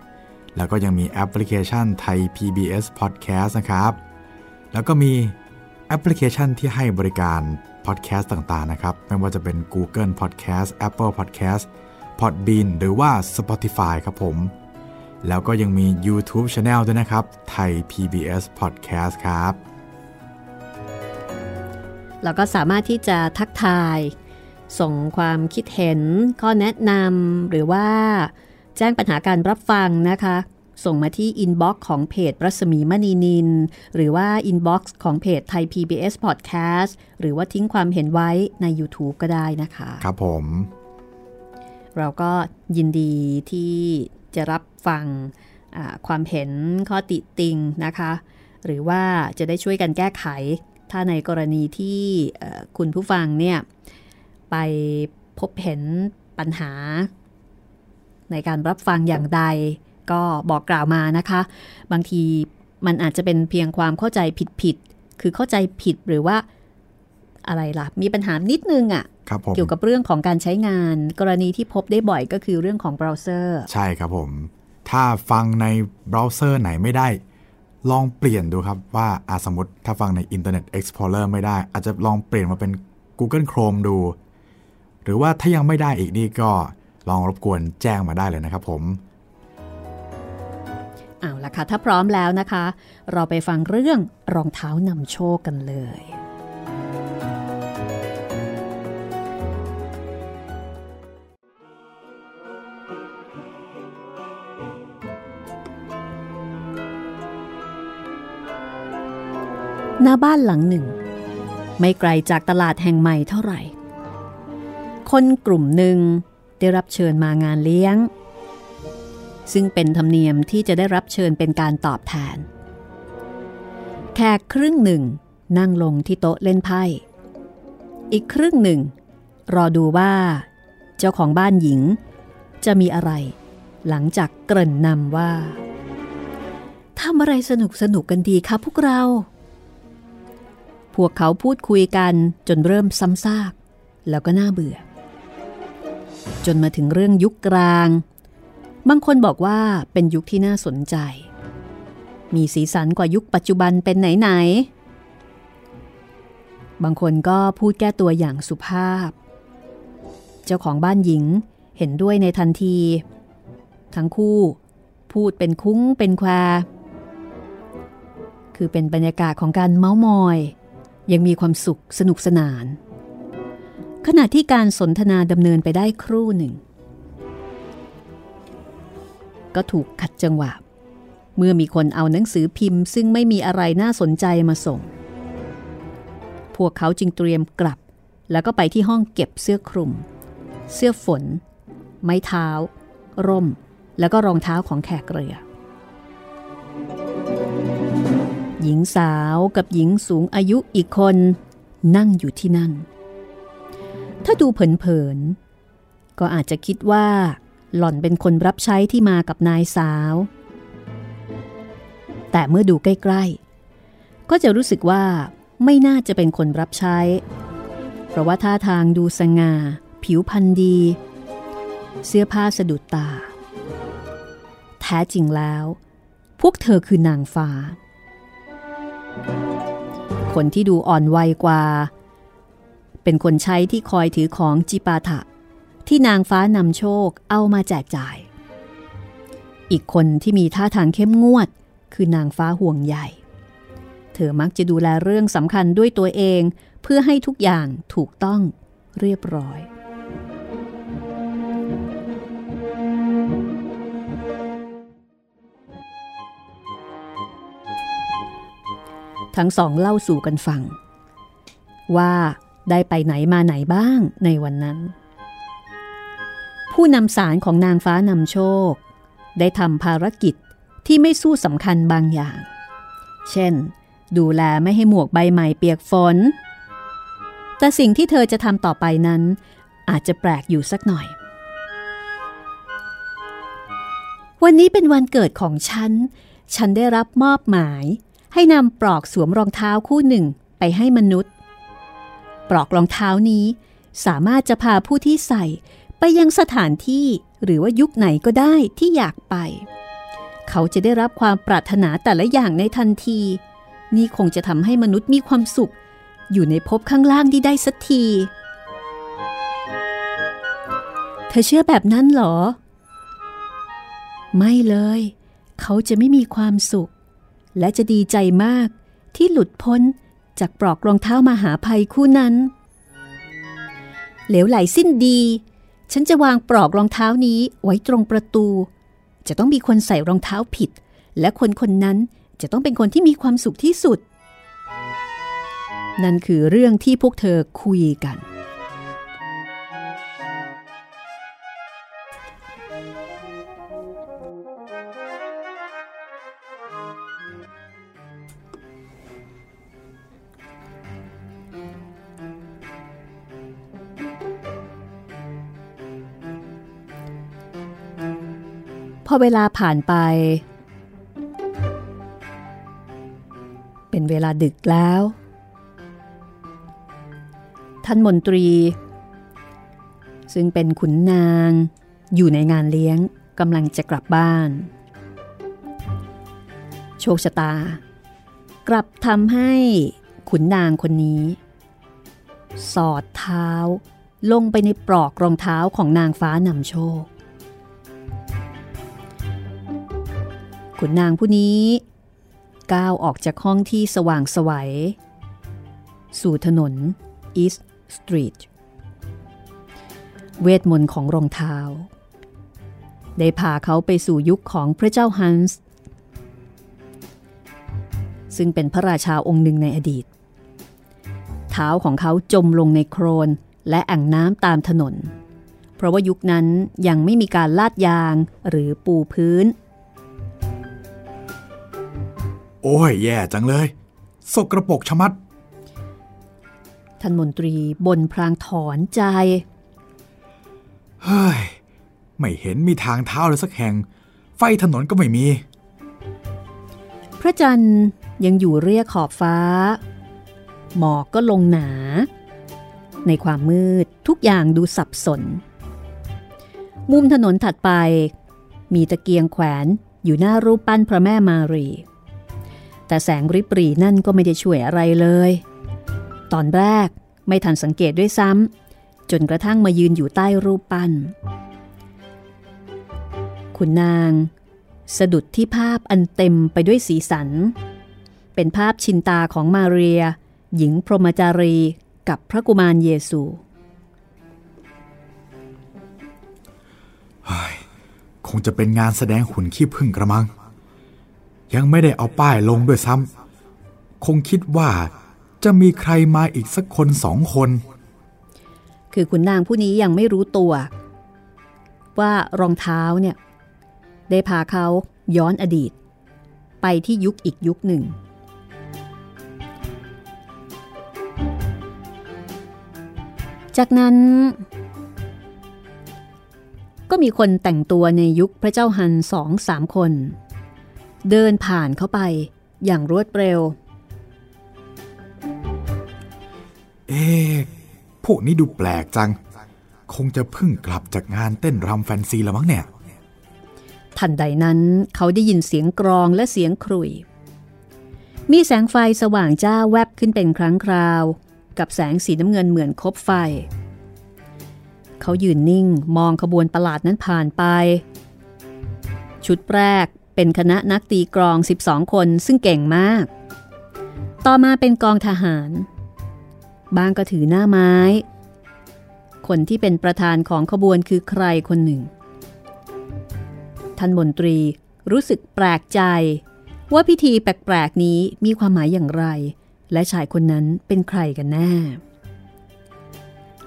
แล้วก็ยังมีแอปพลิเคชันไทย PBS podcast นะครับ แล้วก็มีแอปพลิเคชันที่ให้บริการ podcast ต่างๆนะครับ ไม่ว่าจะเป็น Google Podcast Apple Podcast Podbean หรือว่า Spotify ครับผม แล้วก็ยังมี YouTube Channel ด้วยนะครับ Thai PBS Podcast ครับ แล้วก็สามารถที่จะทักทาย ส่งความคิดเห็น ข้อแนะนำหรือว่า แจ้งปัญหาการรับฟังนะคะ ส่งมาที่ inbox ของเพจรัศมีมณีนิน หรือว่าอินบ็อกซ์ของเพจไทย PBS Podcast หรือว่าทิ้งความเห็นไว้ใน YouTube ก็ได้นะคะ ครับผม เราก็ยินดีที่จะรับฟังอ่าความเห็นข้อติติงนะคะ หรือว่าจะได้ช่วยกันแก้ไข ถ้าในกรณีที่เอ่อคุณผู้ฟังเนี่ยไปพบเห็นปัญหาในการรับฟังอย่างใด ก็บอกกล่าวมานะคะ บางทีมันอาจจะเป็นเพียงความเข้าใจผิดๆคือเข้าใจผิดหรือว่าอะไรล่ะ มีปัญหานิดนึงอะค่ะครับผมเกี่ยวกับเรื่องของการใช้งาน กรณีที่พบได้บ่อยก็คือเรื่องของเบราว์เซอร์ ใช่ครับผม ถ้าฟังในเบราว์เซอร์ไหนไม่ได้ ลองเปลี่ยนดูครับว่าอ่าสมมติถ้าฟังใน Internet Explorer ไม่ได้ อาจจะลองเปลี่ยนมาเป็น Google Chrome ดู หรือว่าถ้ายังไม่ได้อีกนี่ก็ลองรบกวนแจ้งมาได้เลยนะครับผม เอาละค่ะ ถ้าพร้อมแล้วนะคะ เราไปฟังเรื่องรองเท้านำโชคกันเลย หน้าบ้านหลังหนึ่ง ไม่ไกลจากตลาดแห่งใหม่เท่าไหร่ คนกลุ่มหนึ่งได้รับเชิญมางานเลี้ยง ซึ่งเป็นธรรมเนียมที่จะได้รับเชิญเป็นการตอบแทน แขกครึ่งหนึ่ง นั่งลงที่โต๊ะเล่นไพ่ อีกครึ่งหนึ่ง รอดูว่า เจ้าของบ้านหญิง จะมีอะไร หลังจากเกริ่นนำว่าทำอะไรสนุกสนุกกันดีครับพวกเรา พวกเขาพูดคุยกันจนเริ่มซ้ำซาก แล้วก็น่าเบื่อ จนมาถึงเรื่องยุคกลาง บางคนบอกว่าเป็นยุคที่น่าสนใจ มีสีสันกว่ายุคปัจจุบันเป็นไหนๆบางคนก็พูดแก้ตัวอย่างสุภาพ เจ้าของบ้านหญิงเห็นด้วยในทันที ทั้งคู่พูดเป็นคุ้งเป็นแควคือเป็นบรรยากาศของการเม้ามอย ยังมีความสุขสนุกสนาน ขณะที่การสนทนาดำเนินไปได้ครู่หนึ่ง ก็ถูกขัดจังหวะ เมื่อมีคนเอาหนังสือพิมพ์ ซึ่งไม่มีอะไรน่าสนใจมาส่ง พวกเขาจึงเตรียมกลับ แล้วก็ไปที่ห้องเก็บเสื้อคลุม เสื้อฝน ไม้เท้า ร่ม แล้วก็รองเท้าของแขกเรือ หญิงสาวกับหญิงสูงอายุอีกคนนั่งอยู่ที่นั่น ถ้าดูเผินๆก็อาจจะคิดว่า หล่อนเป็นคนรับใช้ที่มากับนายสาว แต่เมื่อดูใกล้ๆ ก็จะรู้สึกว่าไม่น่าจะเป็นคนรับใช้ เพราะว่าท่าทางดูสง่า ผิวพรรณดี เสื้อผ้าสะดุดตา แท้จริงแล้ว พวกเธอคือนางฟ้า คนที่ดูอ่อนวัยกว่า เป็นคนใช้ที่คอยถือของจิปาถะ ที่นางฟ้านำโชคเอามาแจกจ่าย อีกคนที่มีท่าทางเข้มงวด คือนางฟ้าห่วงใหญ่ เธอมักจะดูแลเรื่องสำคัญด้วยตัวเองเพื่อให้ทุกอย่างถูกต้องเรียบร้อยทั้งสองเล่าสู่กันฟัง ว่าได้ไปไหนมาไหนบ้างในวันนั้น ผู้นำสารของนางฟ้านำโชค ได้ทำภารกิจที่ไม่สู้สำคัญบางอย่าง เช่น ดูแลไม่ให้หมวกใบใหม่เปียกฝน แต่สิ่งที่เธอจะทำต่อไปนั้น อาจจะแปลกอยู่สักหน่อย วันนี้เป็นวันเกิดของฉัน ฉันได้รับมอบหมาย ให้นำปลอกสวมรองเท้าคู่หนึ่งไปให้มนุษย์ ปลอกรองเท้านี้สามารถจะพาผู้ที่ใส่ ไปยังสถานที่หรือว่ายุคไหนก็ได้ที่อยากไป เขาจะได้รับความปรารถนาแต่ละอย่างในทันที นี่คงจะทำให้มนุษย์มีความสุข อยู่ในภพข้างล่างที่ได้สักที เธอเชื่อแบบนั้นหรอ ไม่เลย เขาจะไม่มีความสุข และจะดีใจมากที่หลุดพ้นจากปลอกรองเท้ามาหาภัยคู่นั้น เหลวไหลสิ้นดี ฉันจะวางปลอกรองเท้านี้ไว้ตรงประตู จะต้องมีคนใส่รองเท้าผิด และคนคนนั้นจะต้องเป็นคนที่มีความสุขที่สุด นั่นคือเรื่องที่พวกเธอคุยกัน พอเวลาผ่านไป เป็นเวลาดึกแล้ว ท่านมนตรี ซึ่งเป็นขุนนางอยู่ในงานเลี้ยงกำลังจะกลับบ้าน โชคชะตา กลับทำให้ขุนนางคนนี้ สอดเท้าลงไปในปลอกรองเท้าของนางฟ้านำโชค ขุนนางผู้นี้ ก้าวออกจากห้องที่สว่างสวัย สู่ถนน East Street เวทมนต์ของรองเท้า ได้พาเขาไปสู่ยุคของพระเจ้าฮันส์ซึ่งเป็นพระราชาองค์หนึ่งในอดีต เท้าของเขาจมลงในโครนและอ่างน้ำตามถนน เพราะว่ายุคนั้นยังไม่มีการลาดยางหรือปูพื้น โอ้ย แย่จังเลย สกระปรกชะมัด ท่านมนตรีบนพลางถอนใจ เฮ้ย ไม่เห็นมีทางเท้าเลยสักแห่ง ไฟถนนก็ไม่มี พระจันทร์ยังอยู่เรียกขอบฟ้า หมอกก็ลงหนา ในความมืดทุกอย่างดูสับสน มุมถนนถัดไป มีตะเกียงแขวนอยู่หน้ารูปปั้นพระแม่มารี แต่แสงริบหรี่นั่นก็ไม่ได้ช่วยอะไรเลย ตอนแรกไม่ทันสังเกตด้วยซ้ำจนกระทั่งมายืนอยู่ใต้รูปปั้น คุณนาง สะดุดที่ภาพอันเต็มไปด้วยสีสัน เป็นภาพชินตาของมาเรีย หญิงพรหมจารีกับพระกุมารเยซูคงจะเป็นงานแสดงหุ่นขี้ผึ้งกระมัง ยังไม่ได้เอาป้ายลงด้วยซ้ำคงคิดว่าจะมีใครมาอีกสักคนสองคน คือคุณนางผู้นี้ยังไม่รู้ตัว ว่ารองเท้าเนี่ย ได้พาเขาย้อนอดีต ไปที่ยุคอีกยุคหนึ่ง จากนั้น ก็มีคนแต่งตัวในยุคพระเจ้าฮันสองสามคน เดินผ่านเข้าไปอย่างรวดเร็ว เอ๊ะพวกนี้ดูแปลกจัง คงจะเพิ่งกลับจากงานเต้นรำแฟนซีละมั้งเนี่ย ทันใดนั้นเขาได้ยินเสียงกรองและเสียงครุย มีแสงไฟสว่างจ้าแวบขึ้นเป็นครั้งคราว กับแสงสีน้ำเงินเหมือนคบไฟ เขายืนนิ่งมองขบวนประหลาดนั้นผ่านไป ชุดแรก เป็นคณะนักตีกรอง 12 คนซึ่งเก่งมาก ต่อมาเป็นกองทหาร บางก็ถือหน้าไม้ คนที่เป็นประธานของขบวนคือใครคนหนึ่ง ท่านมนตรีรู้สึกแปลกใจ ว่าพิธีแปลกๆนี้มีความหมายอย่างไร และชายคนนั้นเป็นใครกันแน่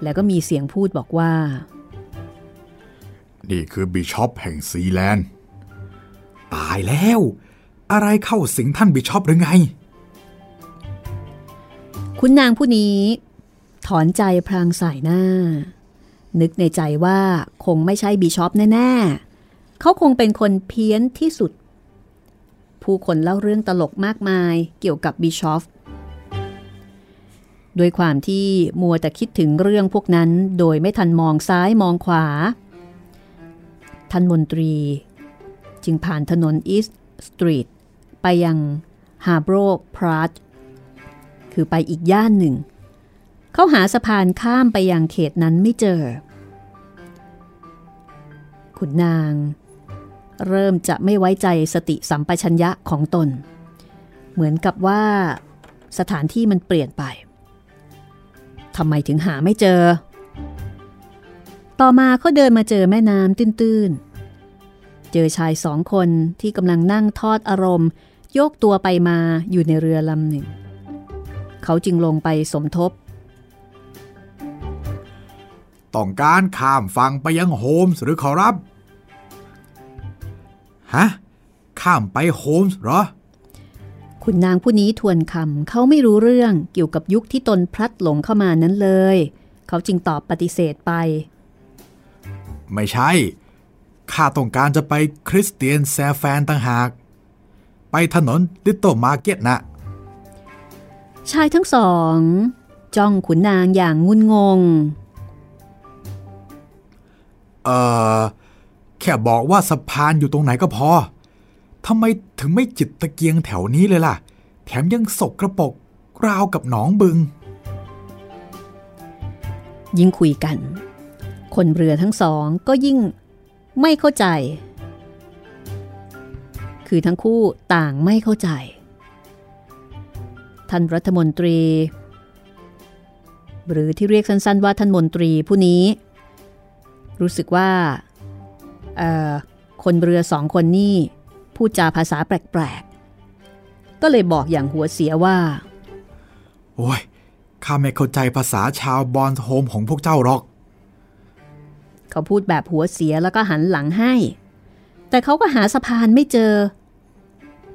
แล้วก็มีเสียงพูดบอกว่า นี่คือบิชอปแห่งซีแลนด์ ตายแล้ว อะไรเข้าสิงท่านบิชอปหรือไง คุณนางผู้นี้ ถอนใจพลางสายหน้า นึกในใจว่าคงไม่ใช่บิชอปแน่ ๆ เขาคงเป็นคนเพี้ยนที่สุด ผู้คนเล่าเรื่องตลกมากมายเกี่ยวกับบิชอปด้วยความที่มัวแต่คิดถึงเรื่องพวกนั้นโดยไม่ทันมองซ้ายมองขวา ท่านมนตรี จึงผ่านถนนอีสต์สตรีทไปยังฮาร์โบรพลาซคือไปอีกย่านหนึ่ง เขาหาสะพานข้ามไปยังเขตนั้นไม่เจอ ขุนนาง เริ่มจะไม่ไว้ใจสติสัมปชัญญะของตน เหมือนกับว่าสถานที่มันเปลี่ยนไป ทำไมถึงหาไม่เจอ ต่อมาเขาเดินมาเจอแม่น้ำตื้นๆ เจอชายสองคนที่กำลังนั่งทอดอารมณ์ โยกตัวไปมาอยู่ในเรือลำหนึ่ง เขาจึงลงไปสมทบ ต้องการข้ามฝั่งไปยังโฮมส์หรือขอรับ ฮะ ข้ามไปโฮมส์เหรอ คุณนางผู้นี้ทวนคำเขาไม่รู้เรื่องเกี่ยวกับยุคที่ตนพลัดหลงเข้ามานั้นเลย เขาจึงตอบปฏิเสธไป ไม่ใช่ ข้าต้องการจะไปคริสเตียนชาฟเฟนต่างหาก ไปถนนลิตเติ้ลมาร์เก็ตก็ตนะ ชายทั้งสอง จ้องขุนนางอย่างงุนงง เอ่อ แค่บอกว่าสะพานอยู่ตรงไหนก็พอ ทำไมถึงไม่จุดตะเกียงแถวนี้เลยล่ะ แถมยังสกกระปรกราวกับหนองบึง ยิ่งคุยกัน คนเรือทั้งสองก็ยิ่ง ไม่เข้าใจ คือทั้งคู่ต่างไม่เข้าใจ ท่านรัฐมนตรี หรือที่เรียกสั้นๆว่าท่านมนตรีผู้นี้ รู้สึกว่าคนเรือสองคนนี่พูดจาภาษาแปลกๆ ก็เลยบอกอย่างหัวเสียว่า โอ้ยข้าไม่เข้าใจภาษาชาวบอนโฮมของพวกเจ้าหรอก เขาพูดแบบหัวเสียแล้วก็หันหลังให้ แต่เขาก็หาสะพานไม่เจอ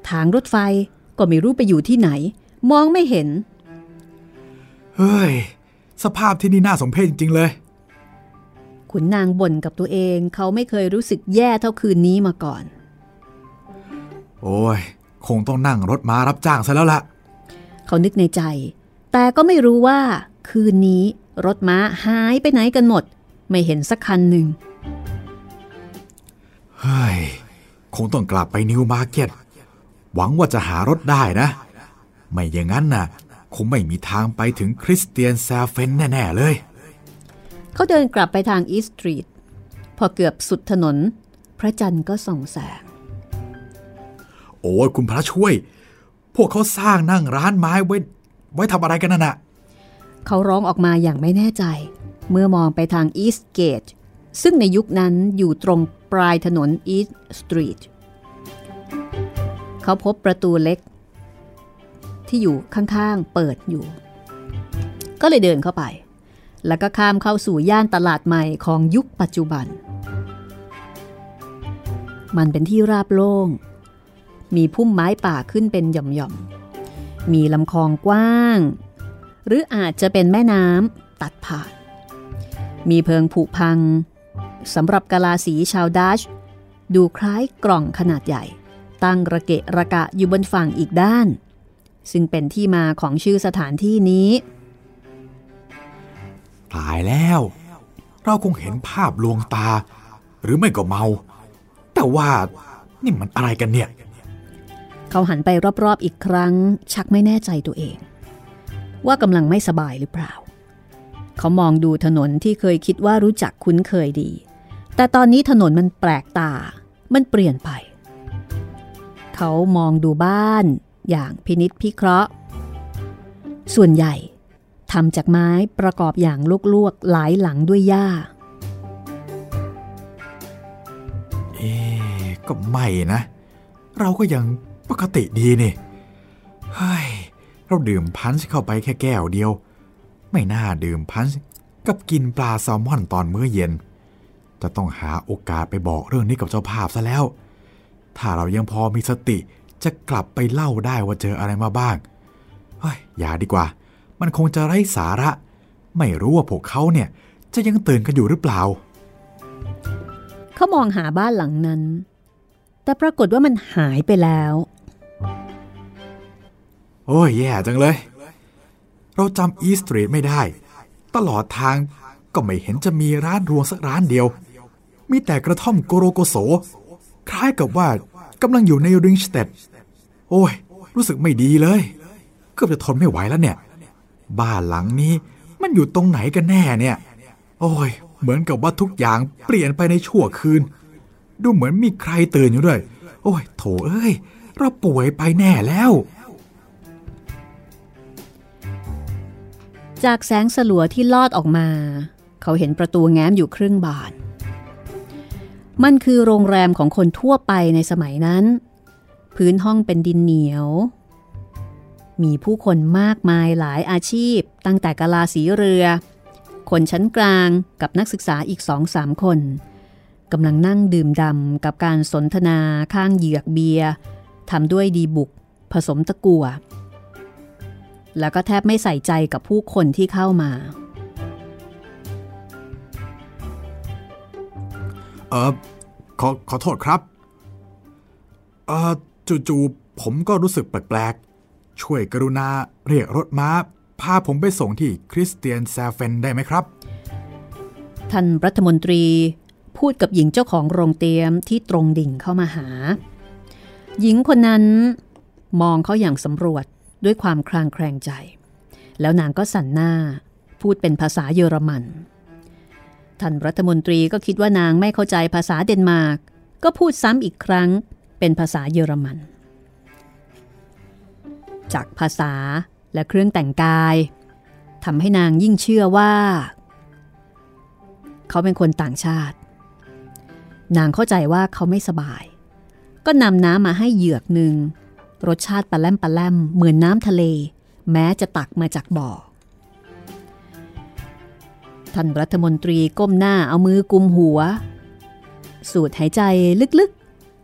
ทางรถไฟก็ไม่รู้ไปอยู่ที่ไหน มองไม่เห็น เฮ้ย สภาพที่นี่น่าสมเพชจริง ๆ เลย ขุนนางบ่นกับตัวเองเขาไม่เคยรู้สึกแย่เท่าคืนนี้มาก่อน โอ้ย คงต้องนั่งรถม้ารับจ้างซะแล้วล่ะ เขานึกในใจ แต่ก็ไม่รู้ว่า คืนนี้รถม้าหายไปไหนกันหมด ไม่เห็นสักคันหนึ่ง เฮ้ย คงต้องกลับไปนิวมาร์เก็ต หวังว่าจะหารถได้นะ ไม่อย่างนั้นน่ะ คงไม่มีทางไปถึงคริสเตียนแซฟเฟนแน่ ๆ เลย เขาเดินกลับไปทางอีสตรีท พอเกือบสุดถนน พระจันทร์ก็ส่องแสง โอ้ยคุณพระช่วย พวกเขาสร้างนั่งร้านไม้ไว้ไว้ทำอะไรกันน่ะ เขาร้องออกมาอย่างไม่แน่ใจ เมื่อมองไปทางอีสเกตซึ่งในยุคนั้นอยู่ตรงปลายถนนอีสสตรีทเขาพบประตูเล็ก ที่อยู่ข้างๆเปิดอยู่ ก็เลยเดินเข้าไป แล้วก็ข้ามเข้าสู่ย่านตลาดใหม่ของยุคปัจจุบัน มันเป็นที่ราบโล่ง มีพุ่มไม้ป่าขึ้นเป็นหย่อมๆ มีลำคลองกว้าง หรืออาจจะเป็นแม่น้ำตัดผ่าน มีเพิงผุพังสำหรับกะลาสีชาวดัชดูคล้ายกล่องขนาดใหญ่ ตั้งระเกะระกะอยู่บนฝั่งอีกด้าน ซึ่งเป็นที่มาของชื่อสถานที่นี้ ตายแล้ว เราคงเห็นภาพลวงตา หรือไม่ก็เมา แต่ว่านี่มันอะไรกันเนี่ย เขาหันไปรอบๆอีกครั้ง ชักไม่แน่ใจตัวเอง ว่ากำลังไม่สบายหรือเปล่า เขามองดูถนนที่เคยคิดว่ารู้จักคุ้นเคยดี แต่ตอนนี้ถนนมันแปลกตา มันเปลี่ยนไป เขามองดูบ้าน อย่างพินิษพิเคราะห์ ส่วนใหญ่ทำจากไม้ประกอบอย่างลวกๆหลายหลังด้วยหญ้า เอ๊ก็ไม่นะ เราก็ยังปกติดีนี่ เฮ้ย เราดื่มพันช์เข้าไปแค่แก้วเดียว ไม่น่าดื่มพันช์กับกินปลาแซลมอนตอนมื้อเย็น จะต้องหาโอกาสไปบอกเรื่องนี้กับเจ้าภาพซะแล้ว ถ้าเรายังพอมีสติจะกลับไปเล่าได้ว่าเจออะไรมาบ้างเฮ้ยอย่าดีกว่า มันคงจะไร้สาระ ไม่รู้ว่าพวกเขาเนี่ยจะยังตื่นกันอยู่หรือเปล่า เขามองหาบ้านหลังนั้น แต่ปรากฏว่ามันหายไปแล้ว โอ้ยแย่จังเลย เราจำอีสตรีทไม่ได้ ตลอดทางก็ไม่เห็นจะมีร้านรวงสักร้านเดียว มีแต่กระท่อมโกโรโกโส คล้ายกับว่ากำลังอยู่ในริงสเตดโอ้ย รู้สึกไม่ดีเลย เกือบจะทนไม่ไหวแล้วเนี่ย บ้านหลังนี้มันอยู่ตรงไหนกันแน่เนี่ย โอ้ย เหมือนกับว่าทุกอย่างเปลี่ยนไปในชั่วคืน ดูเหมือนมีใครตื่นอยู่ด้วย โอ้ย โถเอ้ย เราป่วยไปแน่แล้ว จากแสงสลัวที่ลอดออกมา เขาเห็นประตูแง้มอยู่ครึ่งบาน มันคือโรงแรมของคนทั่วไปในสมัยนั้น พื้นห้องเป็นดินเหนียว มีผู้คนมากมายหลายอาชีพ ตั้งแต่กะลาสีเรือ คนชั้นกลางกับนักศึกษาอีกสองสามคนกำลังนั่งดื่มดำกับการสนทนาข้างเหยือกเบียร์ทำด้วยดีบุก ผสมตะกั่ว แล้วก็แทบไม่ใส่ใจกับผู้คนที่เข้ามาเออขอขอโทษครับเออจู่ๆผมก็รู้สึกแปลกๆ ช่วยกรุณาเรียกรถม้า พาผมไปส่งที่คริสเตียนแซฟเฟนได้ไหมครับ ท่านรัฐมนตรีพูดกับหญิงเจ้าของโรงเตรียมที่ตรงดิ่งเข้ามาหา หญิงคนนั้นมองเขาอย่างสำรวจ ด้วยความคลางแคลงใจ แล้วนางก็สั่นหน้าพูดเป็นภาษาเยอรมัน ท่านรัฐมนตรีก็คิดว่านางไม่เข้าใจภาษาเดนมาร์ก ก็พูดซ้ำอีกครั้งเป็นภาษาเยอรมัน จากภาษาและเครื่องแต่งกายทำให้นางยิ่งเชื่อว่า เขาเป็นคนต่างชาติ นางเข้าใจว่าเขาไม่สบาย ก็นำน้ำมาให้เหยือกหนึ่ง รสชาติปลาแลมปลาแลมเหมือนน้ำทะเล แม้จะตักมาจากบ่อ ท่านรัฐมนตรีก้มหน้าเอามือกุมหัว สูดหายใจลึก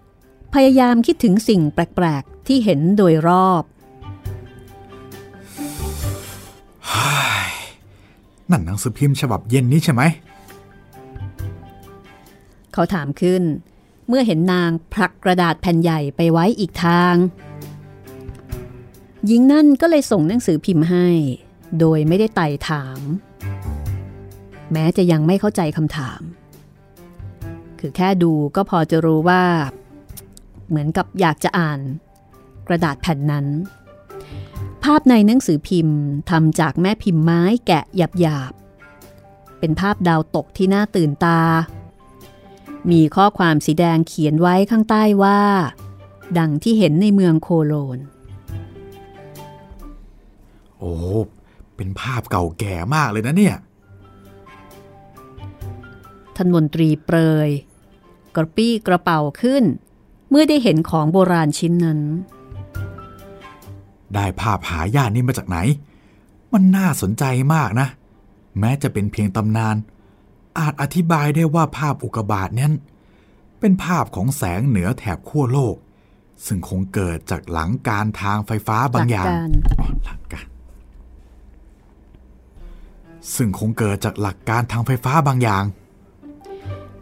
ๆ พยายามคิดถึงสิ่งแปลก ๆ ที่เห็นโดยรอบนั่นหนังสือพิมพ์ฉบับเย็นนี้ใช่ไหม เขาถามขึ้น เมื่อเห็นนางผลักกระดาษแผ่นใหญ่ไปไว้อีกทาง หญิงนั่นก็เลยส่งหนังสือพิมพ์ให้ โดยไม่ได้ไต่ถาม แม้จะยังไม่เข้าใจคำถาม คือแค่ดูก็พอจะรู้ว่า เหมือนกับอยากจะอ่าน กระดาษแผ่นนั้น ภาพในหนังสือพิมพ์ทำจากแม่พิมพ์ไม้แกะหยาบๆ เป็นภาพดาวตกที่น่าตื่นตา มีข้อความสีแดงเขียนไว้ข้างใต้ว่า ดังที่เห็นในเมืองโคโลน โอ้เป็นภาพเก่าแก่มากเลยนะเนี่ยท่านมนตรีเปรย กระปี้กระเป๋าขึ้น เมื่อได้เห็นของโบราณชิ้นนั้น ได้ภาพหายากนี้มาจากไหน มันน่าสนใจมากนะ แม้จะเป็นเพียงตำนาน อาจอธิบายได้ว่าภาพอุกกาบาตนั้นเป็นภาพของแสงเหนือแถบขั้วโลก ซึ่งคงเกิดจากหลังการทางไฟฟ้าบางอย่างหลักการอ๋อหลักการ ซึ่งคงเกิดจากหลักการทางไฟฟ้าบางอย่าง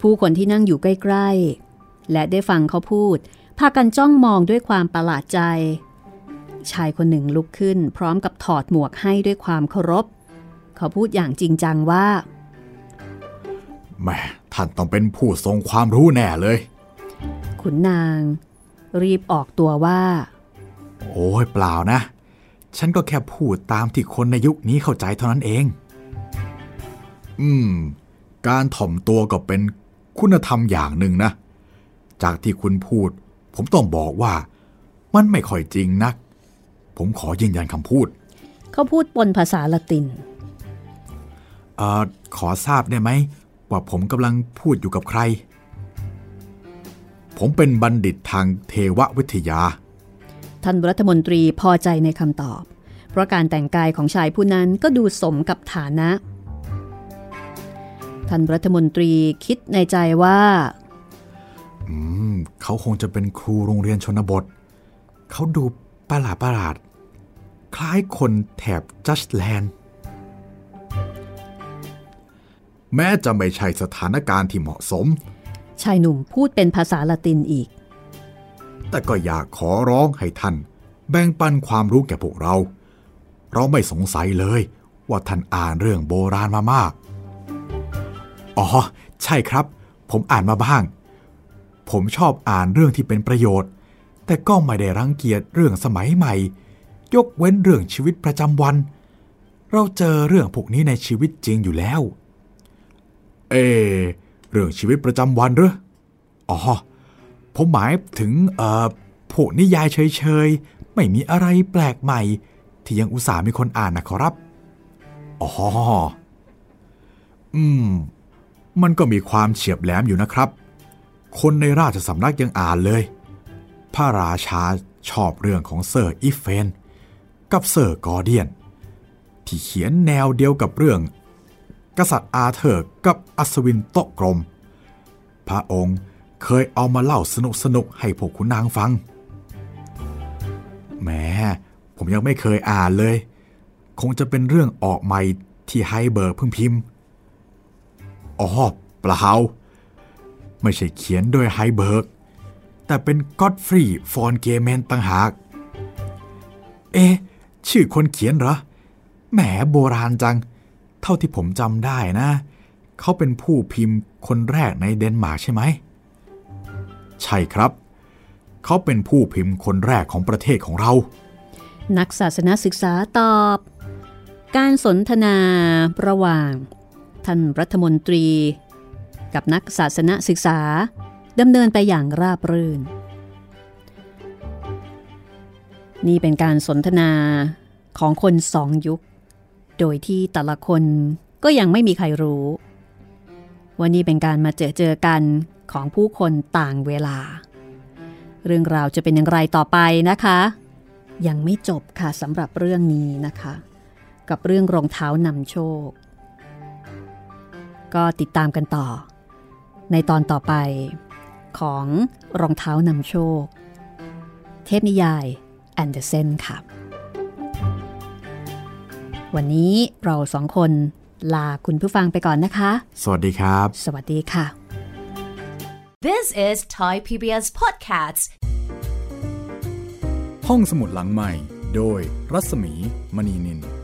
ผู้คนที่นั่งอยู่ใกล้ๆ และได้ฟังเขาพูด พากันจ้องมองด้วยความประหลาดใจ ชายคนหนึ่งลุกขึ้น พร้อมกับถอดหมวกให้ด้วยความเคารพ เขาพูดอย่างจริงจังว่าแหม่ท่านต้องเป็นผู้ทรงความรู้แน่เลย ขุนนาง รีบออกตัวว่า โอ้ยเปล่านะ ฉันก็แค่พูดตามที่คนในยุคนี้เข้าใจเท่านั้นเอง อืม การถ่อมตัวก็เป็นคุณธรรมอย่างหนึ่งนะ จากที่คุณพูด ผมต้องบอกว่า มันไม่ค่อยจริงนัก ผมขอยืนยันคำพูด เขาพูดปนภาษาละตินเอ่อขอทราบได้ไหม ว่าผมกำลังพูดอยู่กับใคร ผมเป็นบัณฑิตทางเทววิทยา ท่านรัฐมนตรีพอใจในคำตอบ เพราะการแต่งกายของชายผู้นั้นก็ดูสมกับฐานะ ท่านรัฐมนตรีคิดในใจว่า อืม เขาคงจะเป็นครูโรงเรียนชนบท เขาดูประหลาดประหลาด คล้ายคนแถบจัสแลนด์ แม้จะไม่ใช่สถานการณ์ที่เหมาะสม ชายหนุ่มพูดเป็นภาษาละตินอีก แต่ก็อยากขอร้องให้ท่าน แบ่งปันความรู้แก่พวกเรา เราไม่สงสัยเลยว่าท่านอ่านเรื่องโบราณมามาก อ๋อ ใช่ครับ ผมอ่านมาบ้าง ผมชอบอ่านเรื่องที่เป็นประโยชน์ แต่ก็ไม่ได้รังเกียจเรื่องสมัยใหม่ ยกเว้นเรื่องชีวิตประจำวัน เราเจอเรื่องพวกนี้ในชีวิตจริงอยู่แล้ว เอ เรื่องชีวิตประจำวันหรืออ๋อ ผมหมายถึงเอ่อพวกนิยายเฉยๆ ไม่มีอะไรแปลกใหม่ ที่ยังอุตส่าห์มีคนอ่านนะขอรับ อ๋อ อืม มันก็มีความเฉียบแหลมอยู่นะครับ คนในราชสำนักยังอ่านเลย พระราชาชอบเรื่องของเซอร์อีเฟน กับเซอร์กอร์เดียน ที่เขียนแนวเดียวกับเรื่อง กษัตริย์อาเธอร์กับอัศวินโต๊ะกลม พระองค์เคยเอามาเล่าสนุกสนุกให้พวกขุนนางฟังแหมผมยังไม่เคยอ่านเลย คงจะเป็นเรื่องออกใหม่ที่ไฮเบิร์กเพิ่งพิมพ์ อ๋อเปล่า ไม่ใช่เขียนโดยไฮเบิร์ก แต่เป็นก็อดฟรีย์ฟอนเกเมนต่างหาก เอ๊ะชื่อคนเขียนเหรอ แหมโบราณจัง เท่าที่ผมจำได้นะ เขาเป็นผู้พิมพ์คนแรกในเดนมาร์กใช่ไหม ใช่ครับ เขาเป็นผู้พิมพ์คนแรกของประเทศของเรา นักศาสนาศึกษาตอบ การสนทนาระหว่าง ท่านรัฐมนตรี กับนักศาสนาศึกษาดำเนินไปอย่างราบรื่น นี่เป็นการสนทนาของคนสองยุค โดยที่แต่ละคนก็ยังไม่มีใครรู้ว่านี่เป็นการมาเจอเจอกันของผู้คนต่างเวลา เรื่องราวจะเป็นอย่างไรต่อไปนะคะ ยังไม่จบค่ะสำหรับเรื่องนี้นะคะ กับเรื่องรองเท้านำโชค ก็ติดตามกันต่อ ในตอนต่อไปของรองเท้านำโชค เทพนิยายแอนเดอร์เซนค่ะ วันนี้เราสองคนลาคุณผู้ฟังไปก่อนนะคะ สวัสดีครับ สวัสดีค่ะ This is Thai PBS Podcasts. ห้องสมุดหลังใหม่ โดยรัศมีมณีนิน